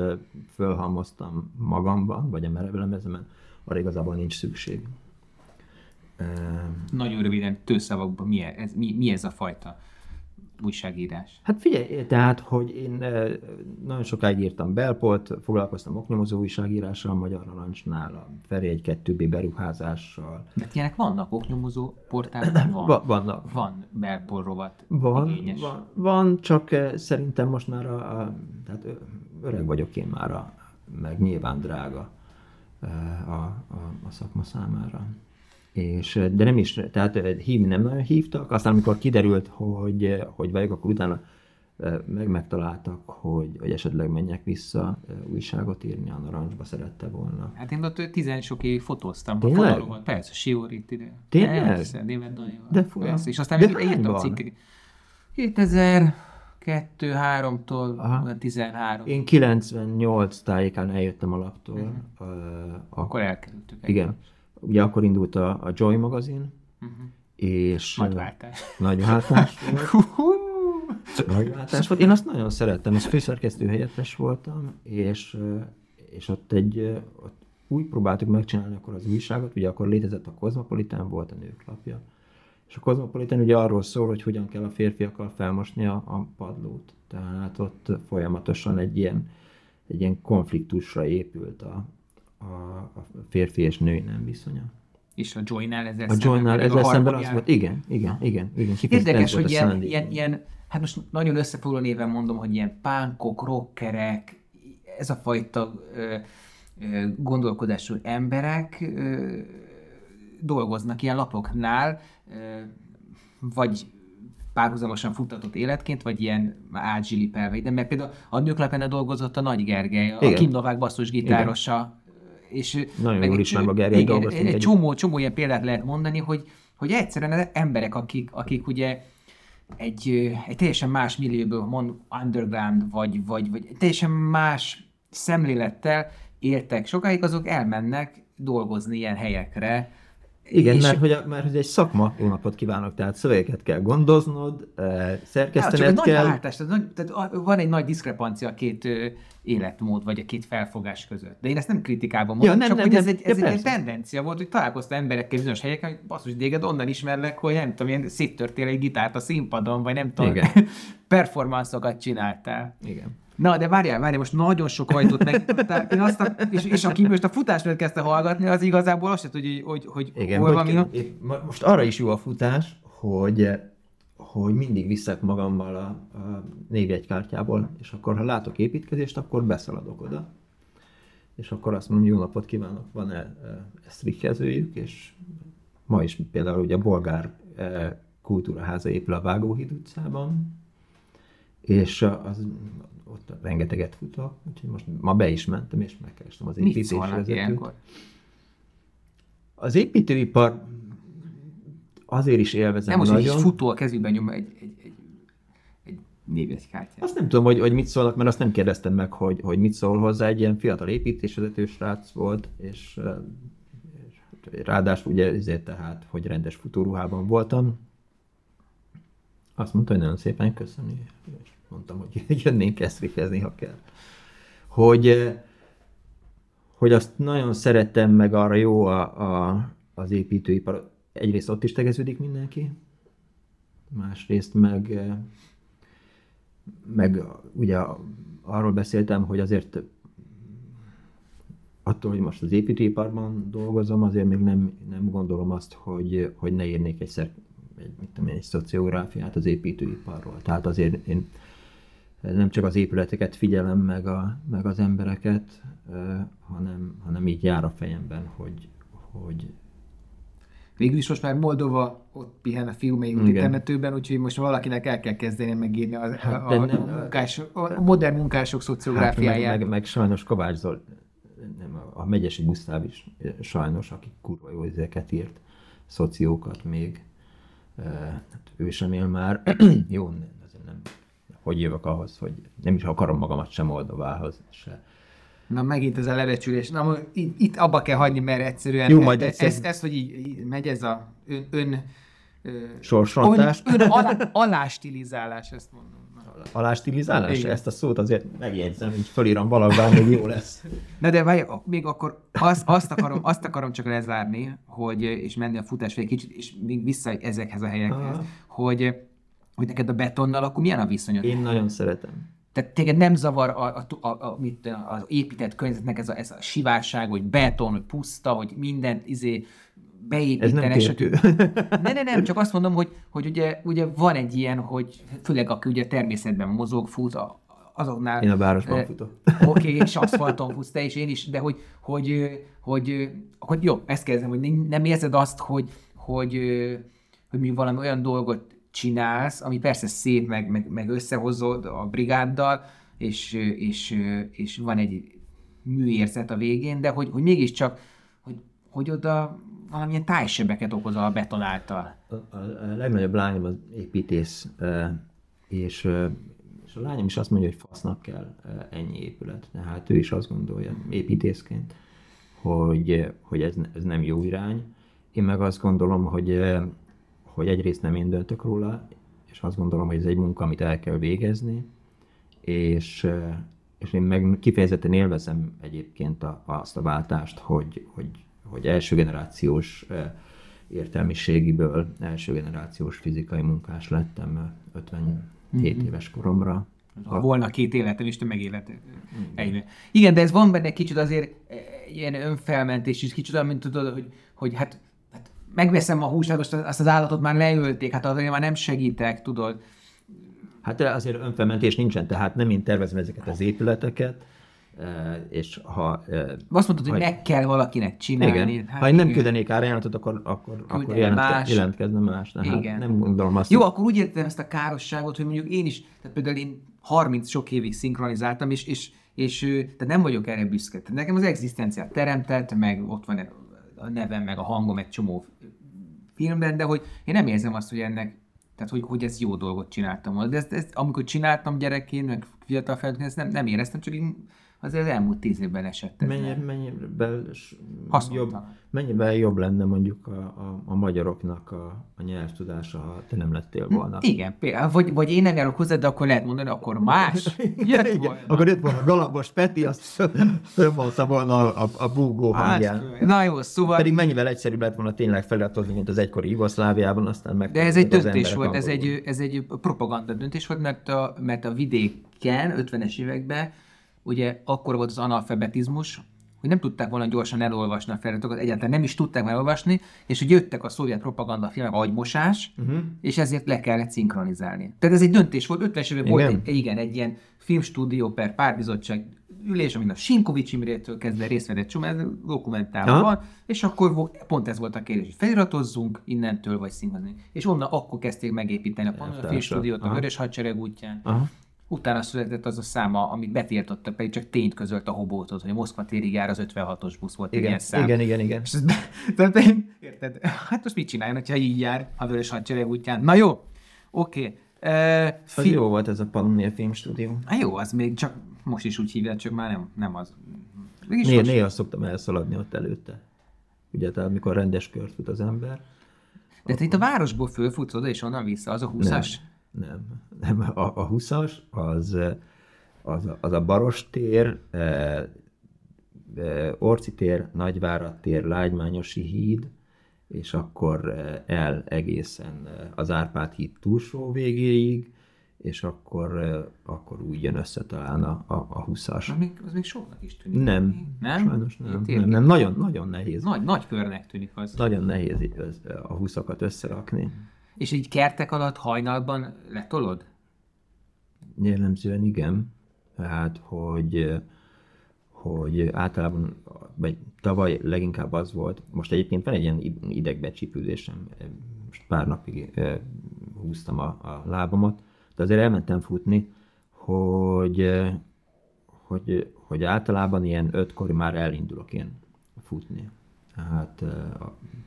fölhalmoztam magamban, vagy a merevelemezemen, arra igazából nincs szükség. Nagyon röviden, tőszavakban mi ez, mi, mi ez a fajta újságírás? Hát figyelj, tehát, hogy én eh, nagyon sokáig írtam belpolt, foglalkoztam oknyomozó újságírással, Magyar Narancsnál, a Feri 1-2B beruházással. De ilyenek vannak, oknyomozó portálok van. Va- vannak. Van belpol rovat. Van, igényes. van, van, csak eh, szerintem most már a, a tehát öreg vagyok én már, a, meg nyilván drága eh, a, a, a szakma számára. És, de nem is, tehát eh, hívni nem nagyon hívtak, aztán amikor kiderült, hogy, hogy vagyok, akkor utána meg megtaláltak, hogy, hogy esetleg menjek vissza újságot írni, a narancsba szerette volna. Hát én ott tizen sok évig fotóztam. Tényleg? A fotórovat. Persze, Sióri itt ide. Tényleg? Persze, Német Danival. De fura. Persze, és aztán De még írtam cikkeket. 2002-3-tól Aha. 13. Én 98 tájékán eljöttem a laptól. Mhm. Uh, Akkor elkerültük. Igen. Ugye akkor indult a, a Joy magazin, Mhm. és Nagy váltás. nagy váltás volt. nagy váltás volt. Én azt nagyon szerettem, az főszerkesztő helyettes voltam, és, és ott egy, ott úgy próbáltuk megcsinálni akkor az újságot, ugye akkor létezett a Cosmopolitan, volt a nők lapja, és a Cosmopolitan ugye arról szól, hogy hogyan kell a férfiakkal felmosni a, a padlót. Tehát ott folyamatosan egy ilyen, egy ilyen konfliktusra épült a, a, a férfi és női nem viszonya. És a Joy-nál ezzel A Joy-nál pedig ezzel szemben az volt, igen, igen, igen, igen. Érdekes, hogy ilyen, ilyen, ilyen, hát most nagyon összefoglaló néven mondom, hogy ilyen pánkok, rockerek, ez a fajta ö, ö, gondolkodású emberek ö, dolgoznak ilyen lapoknál, ö, vagy párhuzamosan futtatott életként, vagy ilyen átzsilipelve. De mert például a nőklepene dolgozott a Nagy Gergely, a Igen. Kim Novák basszusgitárosa, és Nagyon meg jól egy ismerem a Gergely, igen, dolgoztunk egy együtt. csomó, csomó ilyen példát lehet mondani, hogy, hogy egyszerűen emberek, akik, akik ugye egy, egy teljesen más millióból, mond underground, vagy, vagy, vagy teljesen más szemlélettel éltek sokáig, azok elmennek dolgozni ilyen helyekre. Igen, és mert hogy, a, mert hogy egy szakma, jó napot kívánok, tehát szövegeket kell gondoznod, Ja, egy szerkesztened nagy kell. váltás, tehát, nagy, tehát a- van egy nagy diszkrepancia a két életmód, vagy a két felfogás között. De én ezt nem kritikában mondom, Ja, nem, csak nem, hogy ez nem. egy, Ja, ez egy ilyen persze. tendencia volt, hogy találkoztam emberekkel bizonyos helyeken, hogy basszus, déged onnan ismerlek, hogy nem tudom, ilyen széttörtél egy gitárt a színpadon, vagy nem tudom, performanszokat csináltál. Igen. Na, de várjál, várjál, most nagyon sok ajtót megnyitottál, én azt a, és, és aki most a futás mellett kezdte hallgatni, az igazából azt se tudja, hogy, hogy, hogy Igen, hol van, mo- most arra is jó a futás, hogy, hogy mindig viszek magammal a, a névjegykártyából, és akkor ha látok építkezést, akkor beszaladok oda, és akkor azt mondom, jó napot kívánok, van-e e, ezt rikkezőjük, és ma is például ugye a bolgár e, kultúraháza épül a Vágóhíd utcában, és az, ott rengeteget futok, úgyhogy most ma be is mentem, és megkerestem az építésvezetőt. Az építőipar azért is élvezem Nem most, hogy nagyon. egy futó a kezükben nyom egy, egy, egy, egy névjegykártyát. Azt nem tudom, hogy, hogy mit szólnak, mert azt nem kérdeztem meg, hogy, hogy mit szól hozzá. Egy ilyen fiatal építésvezető srác volt, és, és ráadásul ugye ezért tehát, hogy rendes futóruhában voltam. Azt mondta, hogy nagyon szépen köszöni, és mondtam, hogy jönnénk ezt rikezni, ha kell. Hogy, eh, hogy azt nagyon szerettem, meg arra jó a, a, az építőipar. Egyrészt ott is tegeződik mindenki, másrészt meg, eh, meg ugye arról beszéltem, hogy azért attól, hogy most az építőiparban dolgozom, azért még nem, nem gondolom azt, hogy, hogy ne írnék egyszer egy, mit tudom én, egy szociográfiát az építőiparról. Tehát azért én nem csak az épületeket figyelem, meg, a, meg az embereket, hanem, hanem így jár a fejemben, hogy, hogy Végül is most már Moldova ott pihen a Fiumei úti Igen. temetőben, úgyhogy most valakinek el kell kezdeni megírni a, Hát, a, a, nem- munkás, a modern munkások Hát meg, szociográfiáját. meg, meg sajnos Kovács Zol, nem, a- Megyesi Gusztáv is sajnos, aki kurva jó ezeket írt, szociókat még, hát ő sem él már. jó, hogy jövök ahhoz, hogy nem is akarom magamat sem Moldovához se. Na megint ez a lebecsülés. Na itt, itt abba kell hagyni, mert egyszerűen Jó, majd egyszer- ez, ez, hogy így, így megy ez a ön, ön, Sorsrontás. ön, ön alá, alástilizálás, ezt mondom. Alástilizálás? Igen. Ezt a szót azért megjegyzem, így fölírom valahol, még jó lesz. Na de várj, még akkor azt, azt, akarom, azt akarom csak lezárni, hogy, és menni a futás egy kicsit, és még vissza ezekhez a helyekhez, Aha. hogy, hogy neked a betonnal akkor milyen a viszonyod? Én nagyon szeretem. Tehát téged nem zavar a, a, a, a, mit, az épített környezetnek ez a, ez a sivárság, hogy beton, hogy puszta, hogy mindent izé beépítenek, Ez nem. Ne, ne, nem, csak azt mondom, hogy, hogy ugye, ugye van egy ilyen, hogy főleg aki ugye természetben mozog, fut, a, azoknál... Én a városban eh, futok. Oké, és aszfalton futsz te is, én is, de hogy, hogy, hogy, hogy jó, ezt kérdezem, hogy nem- nem érzed azt, hogy, hogy, hogy mi valami olyan dolgot csinálsz, ami persze szép, meg, meg, meg összehozod a brigáddal, és, és, és van egy műérzet a végén, de hogy, hogy mégiscsak, hogy, hogy oda valamilyen tájsebeket okoz a beton által. A, a, a legnagyobb lányom az építész, és, és a lányom is azt mondja, hogy fasznak kell ennyi épület. Tehát ő is azt gondolja építészként, hogy, hogy ez, ez nem jó irány. Én meg azt gondolom, hogy, hogy egyrészt nem én döntök róla, és azt gondolom, hogy ez egy munka, amit el kell végezni, és, és én meg kifejezetten élvezem egyébként a, azt a váltást, hogy, hogy, hogy első generációs értelmiségiből első generációs fizikai munkás lettem eh, 57 éves koromra. Ha volna két életem, és te megélet egyre. Igen, de ez van benne kicsit azért ilyen önfelmentés is, kicsit olyan, mint tudod, hogy, hogy hát megveszem a húst, hát most azt az állatot már leölték, hát azért már nem segítek, tudod. Hát azért önfelmentés nincsen, tehát nem én tervezem ezeket az épületeket, eh, és ha... eh, Azt mondtad, hogy ha- meg kell valakinek csinálni. Igen. Hát ha én nem igen. küldenék árajánlatot, akkor, akkor, akkor jelentke, más. jelentkezne más. Tehát Igen. Nem gondolom azt, Jó, hogy- akkor úgy értem ezt a károsságot, hogy mondjuk én is, tehát például én 30 sok évig szinkronizáltam, és, és, és tehát nem vagyok erre büszke. Tehát nekem az egzisztenciát teremtett, meg ott van a nevem, meg a hangom egy csomó filmben, de hogy én nem érzem azt, hogy ennek, tehát hogy, hogy ez jó dolgot csináltam volna. De ezt, ezt, amikor csináltam gyerekként, meg fiatal felnőttként, ezt nem, nem éreztem, csak én azért az elmúlt tíz évben esett. ez Mennyi, Haszontalan. jobb, mennyivel jobb lenne mondjuk a, a, a magyaroknak a, a nyelvtudása, ha te nem lettél volna. Igen, például, vagy, vagy én nem járok hozzá, de akkor lehet mondani, akkor más. Jött volna. Akkor jött volna Galambos Peti, azt fölmondta volna a, a, a búgó hangján. Hát, na jó, szóval... Pedig mennyivel egyszerűbb lett volna tényleg feliratozni, mint az egykori Jugoszláviában, aztán meg. De ez egy döntés volt, ez egy, ez egy propaganda döntés volt, mert a, mert a vidéken, 50-es években, ugye akkor volt az analfabetizmus, hogy nem tudták volna gyorsan elolvasni a feladatokat, egyáltalán nem is tudták már elolvasni, és hogy jöttek a szovjet propaganda filmek, agymosás, Mhm. uh-huh. és ezért le kellett szinkronizálni. Tehát ez egy döntés volt, 50-es években volt egy, igen, egy ilyen filmstúdió per párbizottság ülés, amin a Sinkovics Imrétől kezdve részt vett egy csomó, ez dokumentálva van, és akkor vo- pont ez volt a kérdés, hogy feliratozzunk innentől, vagy szinkronizálni. És onnan akkor kezdték megépíteni a Elvtársak. Filmstúdiót a. Vörös Hadsereg útján. Aha. Utána született az a száma, amit betiltottak, pedig csak tényt közölt a hobótot, hogy Moszkva térig jár az 56-os busz volt Igen, ilyen szám. igen, igen, igen. És ez, tehát érted? Hát most mit csináljon, ha így jár a Vörös Hadsereg útján? Na jó, oké. Okay. Uh, Az jó volt ez a Pannonia Filmstúdió. Hát jó, az még csak most is úgy hívják, csak már nem, nem az. Mégis Néha, most- néha szoktam elszaladni ott előtte. Ugye, tehát amikor rendes kört fut az ember. De te itt a városból fölfutsz oda, és onnan vissza, az a 20-as? Nem, nem. A, a 20-as az, az, a- az a Baros tér, eh, eh, Orci tér, Nagyvárad tér, Lágymányosi híd, és akkor eh, el egészen az Árpád híd túlsó végéig, és akkor, eh, akkor úgy jön össze talán a, a, a 20-as. Az még, az még soknak is tűnik. Nem, Nem? sajnos nem, Tényleg? nem, nem. Nagyon, nagyon nehéz. Nagy, nagy körnek tűnik az. Nagyon nehéz az- a 20 összerakni. És így kertek alatt hajnalban letolod? Jellemzően igen. Tehát, hogy, hogy általában, vagy tavaly leginkább az volt, most egyébként van egy ilyen idegbecsípülésem, most pár napig húztam a, a lábamat, de azért elmentem futni, hogy, hogy, hogy általában ilyen ötkor már elindulok én futni. Tehát eh,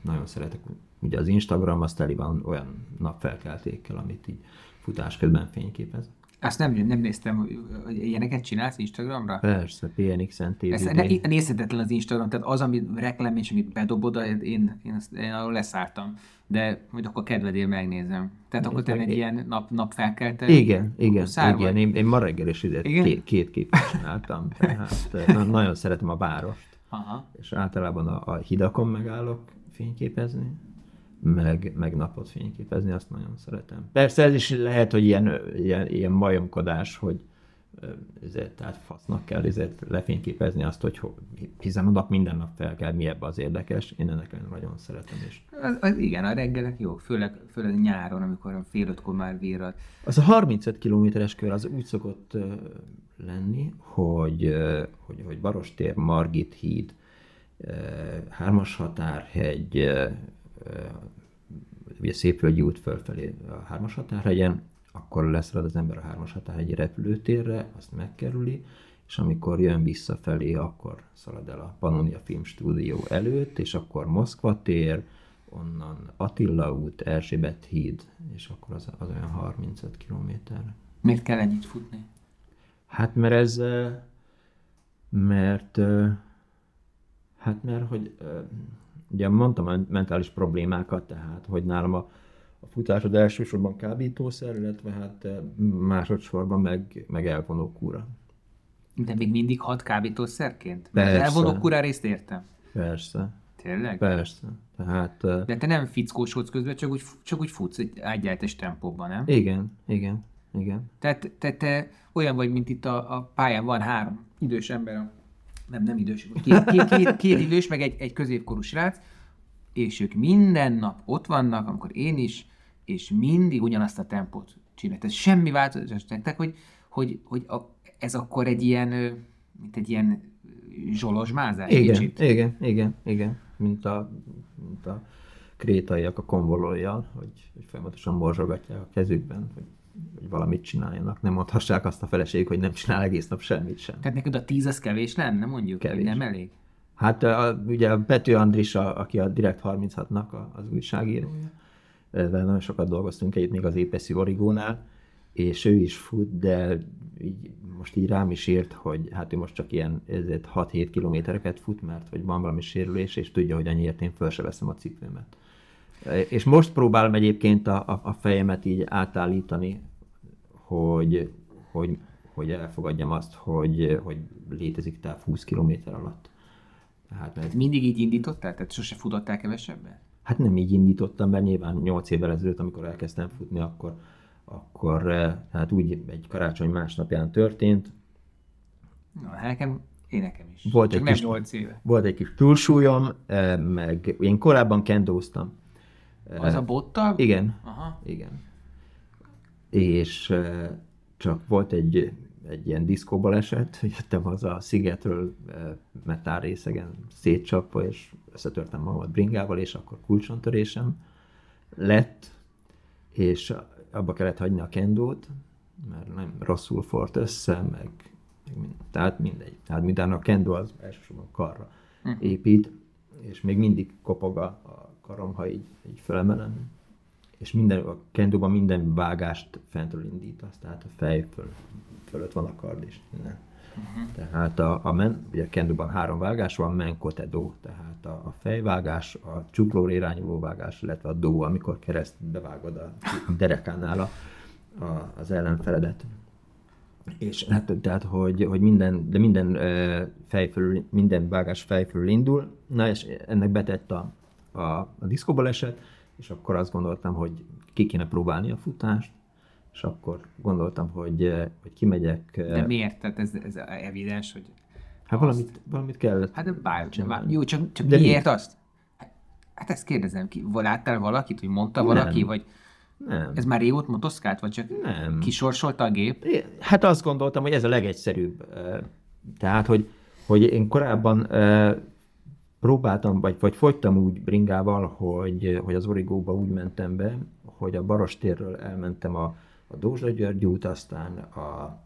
nagyon szeretek, ugye az Instagram az teli van olyan napfelkeltékkel, amit így futás közben fényképez. Azt nem, nem néztem, hogy- ilyeneket csinálsz Instagramra? Persze, PNX-en ne, nézhetetlen az Instagram, tehát az, amit reklám és amit bedobod, én, én, azt, én arról leszálltam. De majd akkor kedvedél megnézem. Tehát akkor te egy ilyen nap, napfelkelte. Igen, igen, igen. vagy? Én, én ma reggel is ide Igen? két, két képet csináltam, tehát eh, na- nagyon szeretem a várost, Aha. és általában a, a hidakon megállok fényképezni, meg, meg napot fényképezni, azt nagyon szeretem. Persze ez is lehet, hogy ilyen, ilyen, ilyen majomkodás, hogy ezért, tehát fasznak kell ezért lefényképezni azt, hogy ho- hiszen a nap minden nap fel kell, mi ebbe az érdekes. Én ennek nagyon szeretem is. Az, az, igen, a reggelek jó, főleg, főleg nyáron, amikor fél ötkor már virrad. Az a 35 kilométeres kör az úgy szokott lenni, hogy, hogy, hogy Barostér, Margit híd, Hármas határhegy, ugye Szépvölgyi út fölfelé a Hármas határhegyen, akkor leszalad az ember a Hármas határhegyi repülőtérre, azt megkerüli, és amikor jön visszafelé, akkor szalad el a Pannonia Filmstúdió előtt, és akkor Moszkva tér, onnan Attila út, Erzsébet híd, és akkor az, az olyan 35 kilométer. Miért kell ennyit futni? Hát mert ez, mert, hát mert, hogy ugye mondtam a mentális problémákat, tehát, hogy nálam a, a futásod elsősorban kábítószer, illetve hát ö, másodszorban meg, meg elvonó kúra. De még mindig hat kábítószerként? Mert Persze. az elvonó kurá részt értem. Persze, Tényleg? persze. Tehát ö, De te nem fickósodsz közben, csak úgy, csak úgy futsz egy ágyáltás tempóban, nem? igen, igen, igen. Tehát te, te olyan vagy, mint itt a, a pályán van három idős ember, a- nem, nem idős, két, két, két, két idős, meg egy, egy középkorú srác, és ők minden nap ott vannak, amikor én is, és mindig ugyanazt a tempót csinálják. Ez semmi változás nektek, hogy, hogy, hogy a, ez akkor egy ilyen, mint egy ilyen zsolozsmázás Igen, kicsit. igen, igen, igen. Mint a, mint a krétaiak a konvolójjal, hogy, hogy folyamatosan morzsogatják a kezükben, hogy, hogy valamit csináljanak. Nem mondhassák azt a feleségük, hogy nem csinál egész nap semmit sem. Tehát neked a tíz az kevés lenne, mondjuk? Kevés. Nem elég? Hát a, ugye Pető Andris, a, aki a Direkt 36-nak a, az újságírója, vele nagyon sokat dolgoztunk együtt még az Épeszi Origónál, és ő is fut, de így, most így rám is írt, hogy hát ő most csak ilyen ezért 6-7 kilométereket fut, mert hogy van valami sérülés, és tudja, hogy annyiért én föl se veszem a cipőmet. És most próbálom egyébként a, a, a fejemet így átállítani, hogy, hogy, hogy elfogadjam azt, hogy, hogy létezik táv 20 km alatt. Tehát, mert, Mindig így indítottál? Tehát sose futottál kevesebben? hát nem így indítottam, mert nyilván 8 évvel ezelőtt, amikor elkezdtem futni, akkor, akkor eh, hát úgy egy karácsony másnapján történt. Na, nekem, én nekem is. Volt Csak egy nem kis- 8 éve. Volt egy kis túlsúlyom, eh, meg én korábban kendóztam. Az a bottal? Igen, Aha. igen. És csak volt egy, egy ilyen diszkóbaleset, jöttem haza a szigetről metál részegen szétcsapva, és összetörtem magamat bringával, és akkor kulcsontörésem lett, és abba kellett hagyni a kendót, mert nem rosszul fort össze, meg, meg mind, tehát mindegy. Tehát minden a kendó az elsősorban karra épít, és még mindig kopog a, a karom, ha így, így felemelem. És minden, a kendóban minden vágást fentről indítasz, tehát a fej föl, fölött van a kard is. Minden. Uh-huh. Tehát a, a, men, ugye a kendóban három vágás van, men kote, tehát a, a fejvágás, a csuklóra irányuló vágás, illetve a dó, amikor kereszt bevágod a derekánál a, a, az ellenfeledet. És hát, tehát, hogy, hogy minden, de minden fejfölül, minden vágás fejfölül indul, na és ennek betett a, a, a diszkóbaleset, és akkor azt gondoltam, hogy ki kéne próbálni a futást, és akkor gondoltam, hogy, eh, hogy kimegyek. eh, De miért? Tehát ez, ez evidens, hogy... Hát valamit, valamit kellett. Hát de bár, bár, jó, csak, csak De de mi? miért azt? Hát- ezt kérdezem ki. Láttál valakit, hogy mondta valaki, Nem. vagy Nem. ez már régóta motoszkált, vagy csak Nem. kisorsolta a gép? É, Hát azt gondoltam, hogy ez a legegyszerűbb. eh, Tehát, hogy, hogy én korábban próbáltam, vagy, vagy fogytam úgy bringával, hogy, hogy az origóba úgy mentem be, hogy a Barostérről elmentem a, a Dózsa György út, aztán a,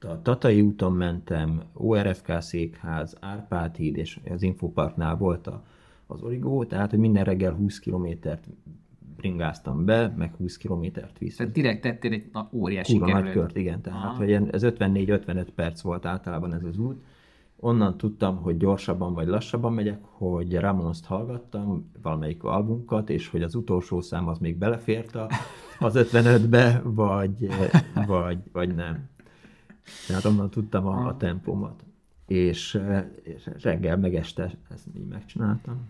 a Tatai úton mentem, ORFK székház, Árpád híd, és az Infoparknál volt a, az origó, tehát hogy minden reggel 20 kilométert bringáztam be, meg 20 kilométert vissza. Tehát direkt tettél egy óriási Kurva nagy kört, igen. Tehát, Aha. hogy ez 54-55 perc volt általában ez az út. Onnan tudtam, hogy gyorsabban vagy lassabban megyek, hogy Ramons-t hallgattam, valamelyik albunkat, és hogy az utolsó szám az még belefért a, az 55-be, vagy, vagy, vagy nem. Tehát onnan tudtam a, a tempómat. És, eh, és reggel meg este ezt így megcsináltam.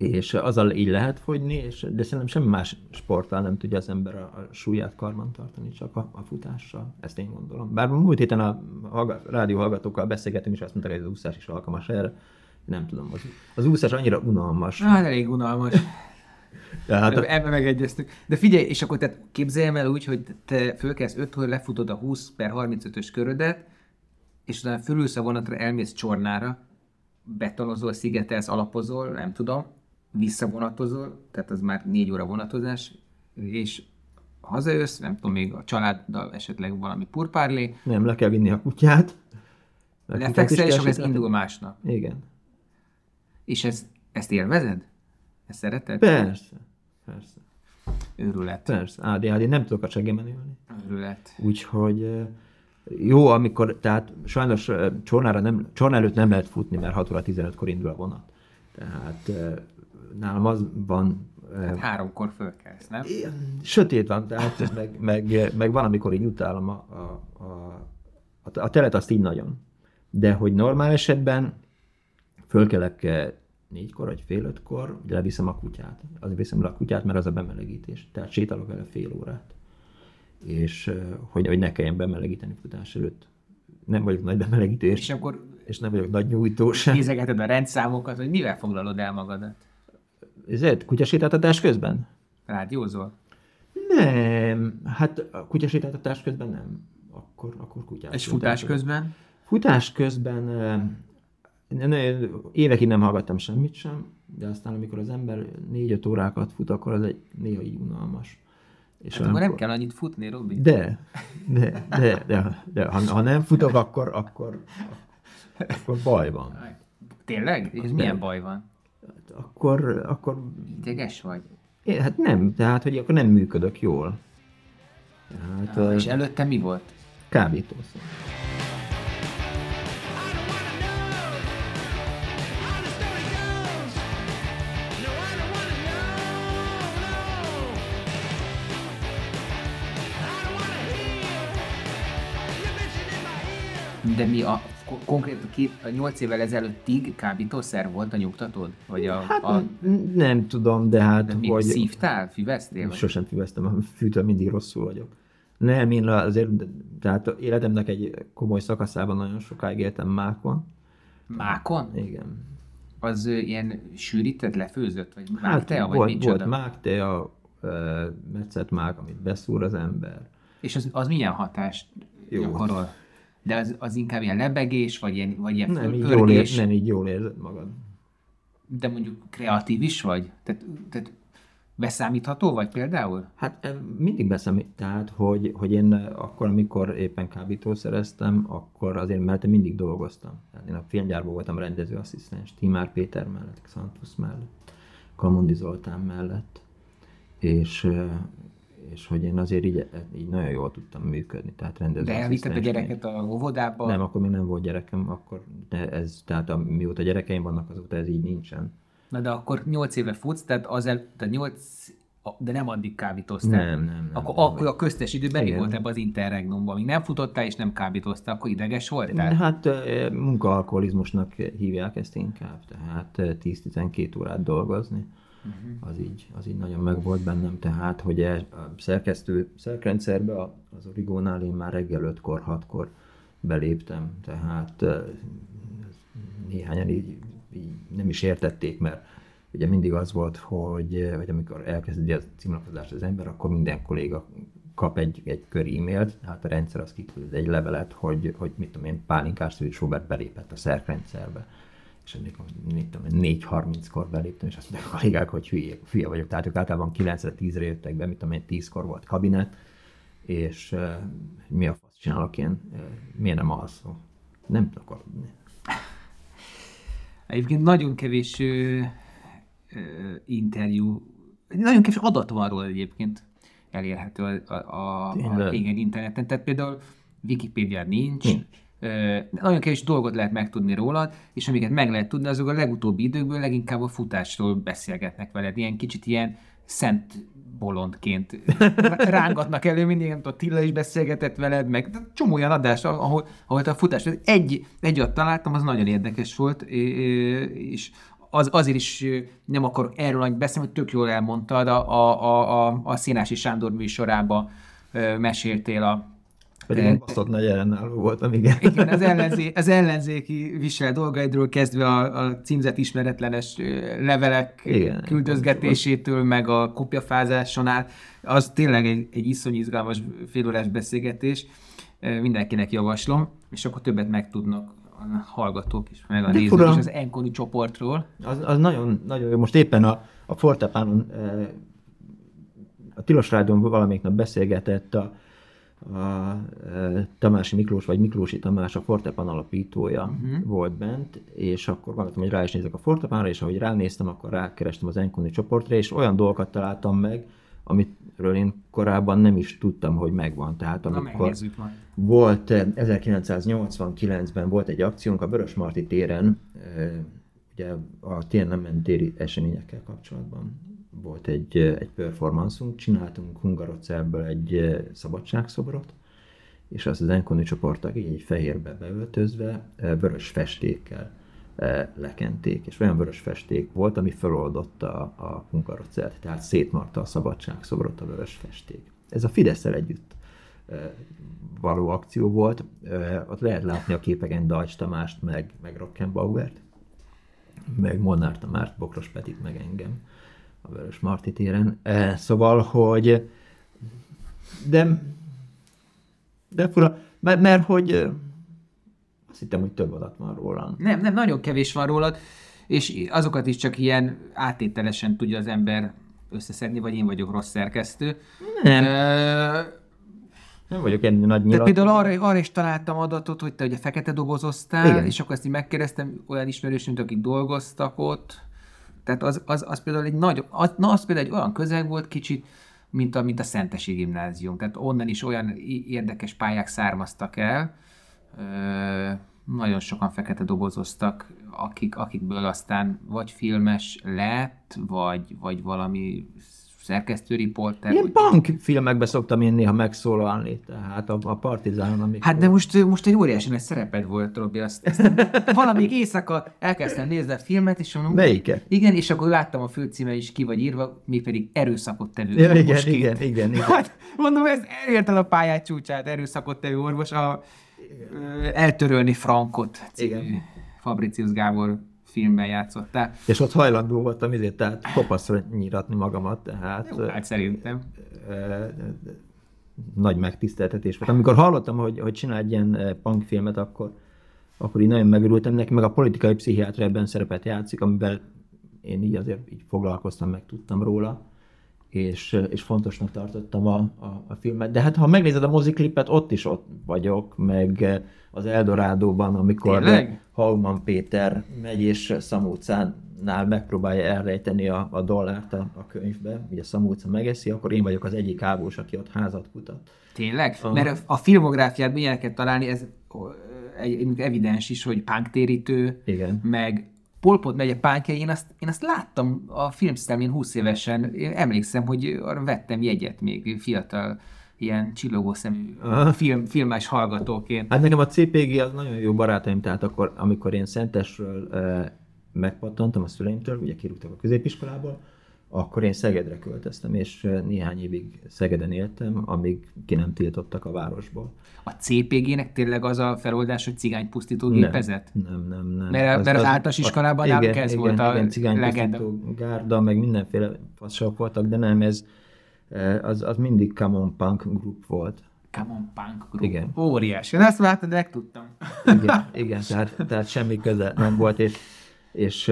És azzal így lehet fogyni, és, de szerintem semmi más sporttal nem tudja az ember a, a súlyát karban tartani, csak a, a futással. Ezt én gondolom. Bár múlt héten a hallga, rádió hallgatókkal beszélgetünk, és azt mondták, hogy az úszás is alkalmas erre. Nem tudom, az, az úszás annyira unalmas. Hát elég unalmas. Tehát, a- Ebben megegyeztünk. De figyelj, és akkor tehát képzeljem el úgy, hogy te fölkelsz 5 óra, lefutod a 20 per 35-ös körödet, és utána fölülsz a vonatra, elmész Csornára, betonozol, szigetelsz, alapozol, nem tudom, visszavonatozol, tehát az már 4 óra vonatozás, és hazajössz, nem tudom, még a családdal esetleg valami purpárlé, nem, le kell vinni a kutyát. A lefekszel, és akkor ez indul másnap. Igen. És ez, ezt élvezed? Ezt szereted? Persze. Persze. Őrület. Persze. ADHD, nem tudok a csegemen ülni. Őrület. Úgyhogy jó, amikor, tehát sajnos Csornára nem, Csorna előtt nem lehet futni, mert 6 óra 15-kor indul a vonat. Tehát eh, nálam az van, eh, Háromkor fölkelsz, nem? sötét van, tehát meg, meg, meg van, amikor így utálom a, a, a, a, telet, azt így nagyon. De hogy normál esetben fölkelek eh, négykor vagy fél ötkor, ugye leviszem a kutyát. Azért viszem le a kutyát, mert az a bemelegítés. Tehát sétálok vele fél órát. És eh, hogy, hogy ne kelljen bemelegíteni futás előtt nem vagyok nagy bemelegítő, és, És akkor és nem vagyok nagy nyújtó sem. nézegeted a rendszámokat, hogy mivel foglalod el magadat? Ezért kutyasétáltatás közben? Rádiózol? Nem, hát a kutyasétáltatás közben nem. Akkor, akkor kutyás. És futás közben? Futás közben eh, ne- ne- évekig nem hallgattam semmit sem, de aztán amikor az ember négy-öt órákat fut, akkor az egy néha így unalmas. És Hát akkor nem kell annyit futni, Robi? De, de, de, de, de ha, ha nem futok, akkor, akkor, akkor baj van. Tényleg? És milyen baj van? Akkor, akkor Ideges vagy? én- hát nem, tehát hogy akkor nem működök jól. Tehát Ah, és és előtte mi volt? kábítószer. De mi a ko- konkrét a két, 8 évvel ezelőttig kábítószer volt a nyugtatód? Vagy a, Hát a nem tudom, de hát de mi, hogy... szívtál? Füvesztél? Vagy? Sosem füvesztem fűtől, mindig rosszul vagyok. Nem, én azért, tehát életemnek egy komoly szakaszában nagyon sokáig éltem mákon. Mákon? Igen. Az ö, ilyen sűrített, lefőzött? Vagy Hát máktea, vagy volt, micsoda? volt a metszett mák, amit beszúr az ember. És az, az milyen hatást Jó. gyakorol? De az, az inkább ilyen lebegés, vagy ilyen, vagy ilyen Nem így, jól ér, nem így jól érzed magad. de mondjuk kreatív is vagy? Tehát, tehát beszámítható vagy például? Hát eh, mindig beszem, tehát, hogy, hogy én eh, akkor, amikor éppen kábítószereztem, akkor azért mellette mindig dolgoztam. Tehát én a filmgyárban voltam rendezőasszisztens, Timár Péter mellett, Xantus mellett, Kamundi Zoltán mellett, és, eh, és hogy én azért így, így nagyon jól tudtam működni, tehát De rendezőasszisztensként. elvitted a gyereket a óvodába? Nem, akkor még nem volt gyerekem, akkor de ez, tehát a, mióta gyerekeim vannak, azóta ez így nincsen. Na de akkor 8 éve futsz, tehát az el, tehát 8, de nem addig kábítoztál. Nem, nem, nem, Akkor, nem. akkor a köztes időben mi volt ebben az interregnumban? Míg nem futottál és nem kábítoztál, akkor ideges voltál? Hát munkaalkoholizmusnak hívják ezt inkább, tehát eh, 10-12 órát dolgozni. Az így, az így nagyon meg volt bennem, tehát, hogy e- a szerkesztő szerkrendszerbe az origónál én már reggel 5-kor, 6-kor beléptem, tehát eh, néhányan így, így nem is értették, mert ugye mindig az volt, hogy, eh, hogy amikor elkezdi a címlapozást az ember, akkor minden kolléga kap egy, egy kör e-mailt, hát a rendszer az kiküld egy levelet, hogy, hogy mit tudom én, Pálinkás Szűcs Robert belépett a szerkrendszerbe. És én, 4.30-kor beléptem, és azt mondták a kollégák, hogy hülye, hülye vagyok. Tehát ők általában 9-10-re jöttek be, mit tudom én, 10-kor volt kabinet, és uh, mi a fasz csinálok én, uh, miért nem alszom? Nem tudok aludni. Egyébként nagyon kevés ö, ö, interjú, nagyon kevés adat van róla egyébként elérhető a, a, a, a igen, interneten. Tehát például Wikipédia nincs, Nincs. Nagyon kevés dolgot lehet megtudni rólad, és amiket meg lehet tudni, azok a legutóbbi időkből leginkább a futásról beszélgetnek veled. Ilyen kicsit ilyen szent bolondként rángatnak elő mindig, nem tudom, Tilla is beszélgetett veled, meg csomó olyan adás, ahol, ahol a futás, egy, egy ott találtam, az nagyon érdekes volt, és az, azért is nem akarok erről annyit beszélni, hogy tök jól elmondtad, a, a, a, a Színási Sándor műsorába meséltél a, Pedig én baszott nagy ellenálló voltam, igen. igen, az, ellenzé, az ellenzéki visel dolgaidról kezdve a, a címzet ismeretlenes levelek Igen, küldözgetésétől, meg a kopjafázáson át, az tényleg egy, egy iszony izgalmas félórás beszélgetés. Mindenkinek javaslom, és akkor többet megtudnak a hallgatók is, meg a nézők is az Enkoni csoportról. Az, az nagyon, nagyon jó. Most éppen a, a Fortepánon a Tilos Rádion valamelyik nap beszélgetett a, a e, Tamási Miklós, vagy Miklósi Tamás, a Fortepan alapítója uh-huh. volt bent, és akkor gondoltam, hogy rá is nézek a Fortepánra, és ahogy ránéztem, akkor rákerestem az Enkoni csoportra, és olyan dolgokat találtam meg, amitről én korábban nem is tudtam, hogy megvan. Tehát Na, amikor majd. volt eh, 1989-ben volt egy akciónk a Vörösmarty téren, eh, ugye a Tiananmen téri eseményekkel kapcsolatban volt egy, egy performanceunk, csináltunk Hungarocelből egy eh, szabadságszobrot, és azt az Enkoni csoportok így egy fehérbe beöltözve eh, vörös festékkel eh, lekenték, és olyan vörös festék volt, ami feloldotta a, Hungarocelt, tehát szétmarta a szabadságszobrot a vörös festék. Ez a fidesz együtt való akció volt. Ott lehet látni a képeken Dajcs Tamást, meg, meg Rockenbauert, meg Molnár Tamást, Bokros Petit, meg engem a Vörös Marti téren. Szóval, hogy de de fura, mert, mert hogy azt hittem, hogy több adat van róla. Nem, nem, nagyon kevés van rólad, és azokat is csak ilyen átételesen tudja az ember összeszedni, vagy én vagyok rossz szerkesztő. Nem. Uh, nem vagyok ennél nagy nyilat. De például arra, arra is találtam adatot, hogy te ugye fekete dobozoztál, Igen. és akkor ezt így megkérdeztem olyan ismerősünk, akik dolgoztak ott. Tehát az, az, az például egy nagy, az, na az például egy olyan közeg volt kicsit, mint a, mint a Szentesi Gimnázium. Tehát onnan is olyan érdekes pályák származtak el. Ö, nagyon sokan fekete dobozoztak, akik, akikből aztán vagy filmes lett, vagy, vagy valami szerkesztőriporter. Ilyen punk filmekben szoktam én néha megszólalni, tehát a, a Partizánon, amikor... Hát de most, most egy óriási nagy szereped volt, Robi, azt, azt valamelyik éjszaka elkezdtem nézni a filmet, és mondom... Melyiket? Igen, és akkor láttam a főcíme is ki vagy írva, mi pedig erőszakot tevő ja, igen, igen, igen, igen, igen. Hát, mondom, ez elért el a pályát csúcsát, erőszakot tevő orvos, a, eltörölni Frankot című igen. Fabricius Gábor filmben játszottál. És ott hajlandó voltam ezért, tehát kopaszra nyiratni magamat, tehát... Jó, hát szerintem. nagy megtiszteltetés volt. Amikor hallottam, hogy, hogy csinál egy ilyen punk filmet, akkor, akkor így nagyon megörültem neki, meg a politikai pszichiátra ebben szerepet játszik, amivel én így azért így foglalkoztam, meg tudtam róla és, és fontosnak tartottam a, a, a filmet. De hát ha megnézed a moziklipet, ott is ott vagyok, meg az Eldorádóban, amikor Tényleg? Hauman Péter megy és Szamúcánál megpróbálja elrejteni a, a dollárt a, a könyvbe, ugye Szamúca megeszi, akkor én vagyok az egyik ávós, aki ott házat kutat. Tényleg? A... Mert a filmográfiát milyeneket találni, ez egy, evidens is, hogy pánktérítő, Igen. meg Polpot megye pánkja, én azt, én azt láttam a filmszemén 20 évesen, én emlékszem, hogy arra vettem jegyet még fiatal ilyen csillogó szemű film, filmes hallgatóként. Hát nekem a CPG az nagyon jó barátaim, tehát akkor, amikor én Szentesről e, megpattantam a szüleimtől, ugye kirúgtak a középiskolából, akkor én Szegedre költöztem, és néhány évig Szegeden éltem, amíg ki nem tiltottak a városból. A CPG-nek tényleg az a feloldás, hogy cigány pusztító gépezet? Nem, nem, nem. Mert, az, mert az, az általános iskolában igen, náluk ez igen, volt a igen, cigány legenda. gárda, meg mindenféle fasok voltak, de nem, ez az, az mindig Come On Punk Group volt. Come On Punk Group. Igen. Óriási. Én ezt látod, megtudtam. Igen, igen tehát, tehát semmi köze nem volt, és, és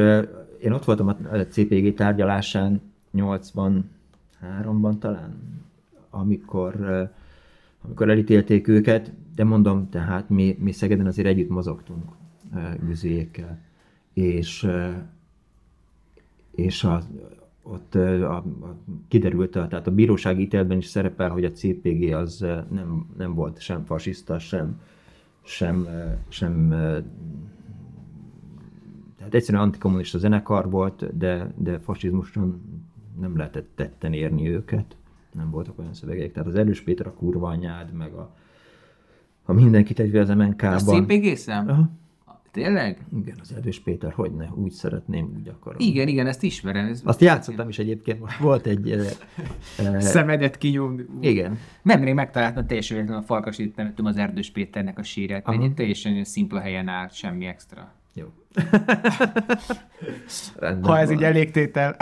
én ott voltam a CPG tárgyalásán 83-ban talán, amikor, amikor elítélték őket, de mondom, tehát mi, mi Szegeden azért együtt mozogtunk güzéjékkel, és, és a, ott a, a, kiderült, a, tehát a bírósági ítéletben is szerepel, hogy a CPG az nem, nem volt sem fasiszta, sem, sem, sem tehát egyszerűen antikommunista zenekar volt, de, de fasizmuson nem lehetett tetten érni őket. Nem voltak olyan szövegek. Tehát az Erős Péter a kurva anyád, meg a, a mindenkit egy az MNK-ban. A CPG szem? Aha. Tényleg? Igen, az Erős Péter, hogy ne, úgy szeretném, úgy akarom. Igen, igen, ezt ismerem. Ez Azt játszottam is egyébként, most volt egy... e, Szemedet kinyom. Igen. Nemrég megtaláltam teljesen véletlenül a Farkas temettem az Erdős Péternek a sírát. Egy teljesen szimpla helyen állt, semmi extra. Jó. ha ez így elégtétel.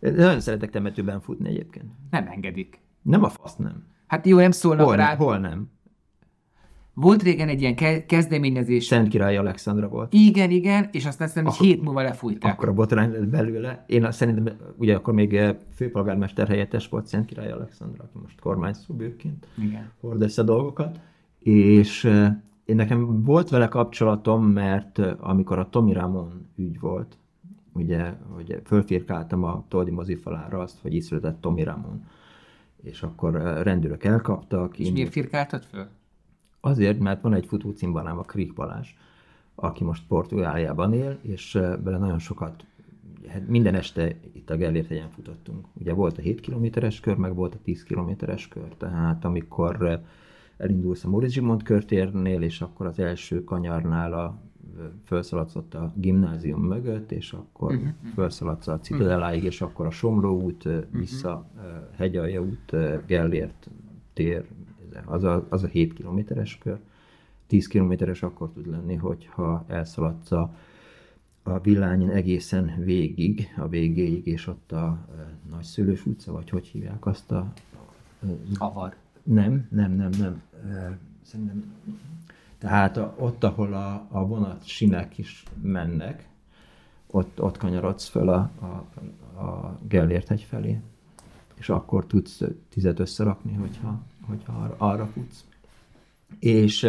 Nagyon szeretek temetőben futni egyébként. Nem engedik. Nem a fasz, nem. Hát jó, nem szólnak hol, rá. Hol nem. Volt régen egy ilyen ke- kezdeményezés. Szent Király Alexandra volt. Igen, igen, és aztán szerintem egy hét múlva lefújták. Akkor a botrány lett belőle. Én azt szerintem, ugye akkor még eh, főpolgármester helyettes volt Szent Király Alexandra, aki most kormányszó bőként hord össze dolgokat. És eh, én nekem volt vele kapcsolatom, mert eh, amikor a Tomi Ramon ügy volt, ugye, hogy fölfirkáltam a Toldi mozifalára azt, hogy így született Tomi Ramon. És akkor rendőrök elkaptak. És miért firkáltad föl? Azért, mert van egy futó cimbalám, a Krik Balázs, aki most Portugáliában él, és bele nagyon sokat, hát minden este itt a Gellért hegyen futottunk. Ugye volt a 7 kilométeres kör, meg volt a 10 kilométeres kör, tehát amikor elindulsz a Móricz Zsigmond körtérnél, és akkor az első kanyarnál a felszaladsz ott a gimnázium mögött, és akkor uh-huh. felszaladsz a Citadeláig, és akkor a Somló út, uh-huh. vissza Hegyalja út, Gellért tér, az a, az a 7 kilométeres kör. 10 kilométeres akkor tud lenni, hogyha elszaladsz a, a villányin egészen végig, a végéig, és ott a e, Nagyszülős utca, vagy hogy hívják azt a... Avar. Nem, nem, nem, nem. Szerintem, tehát a, ott, ahol a, a vonat sinek is mennek, ott, ott kanyarodsz föl a, a, a Gellért hegy felé, és akkor tudsz tizet összerakni, hogyha, hogyha arra, arra futsz. És,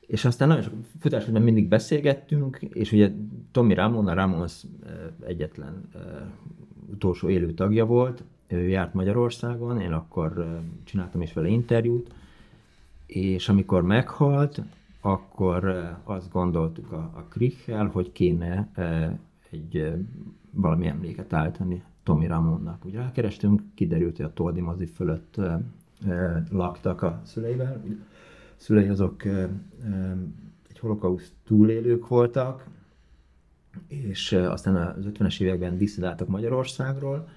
és aztán nagyon sok futásban mindig beszélgettünk, és ugye Tommy Ramon, a Ramon az egyetlen utolsó élő tagja volt, ő járt Magyarországon, én akkor csináltam is vele interjút, és amikor meghalt, akkor azt gondoltuk a, a Krichel, hogy kéne egy valami emléket állítani Tommy Ramonnak. Ugye rákerestünk, kiderült, hogy a Toldi mozi fölött laktak a szüleivel. Szülei azok egy holokauszt túlélők voltak, és aztán az 50-es években diszidáltak Magyarországról,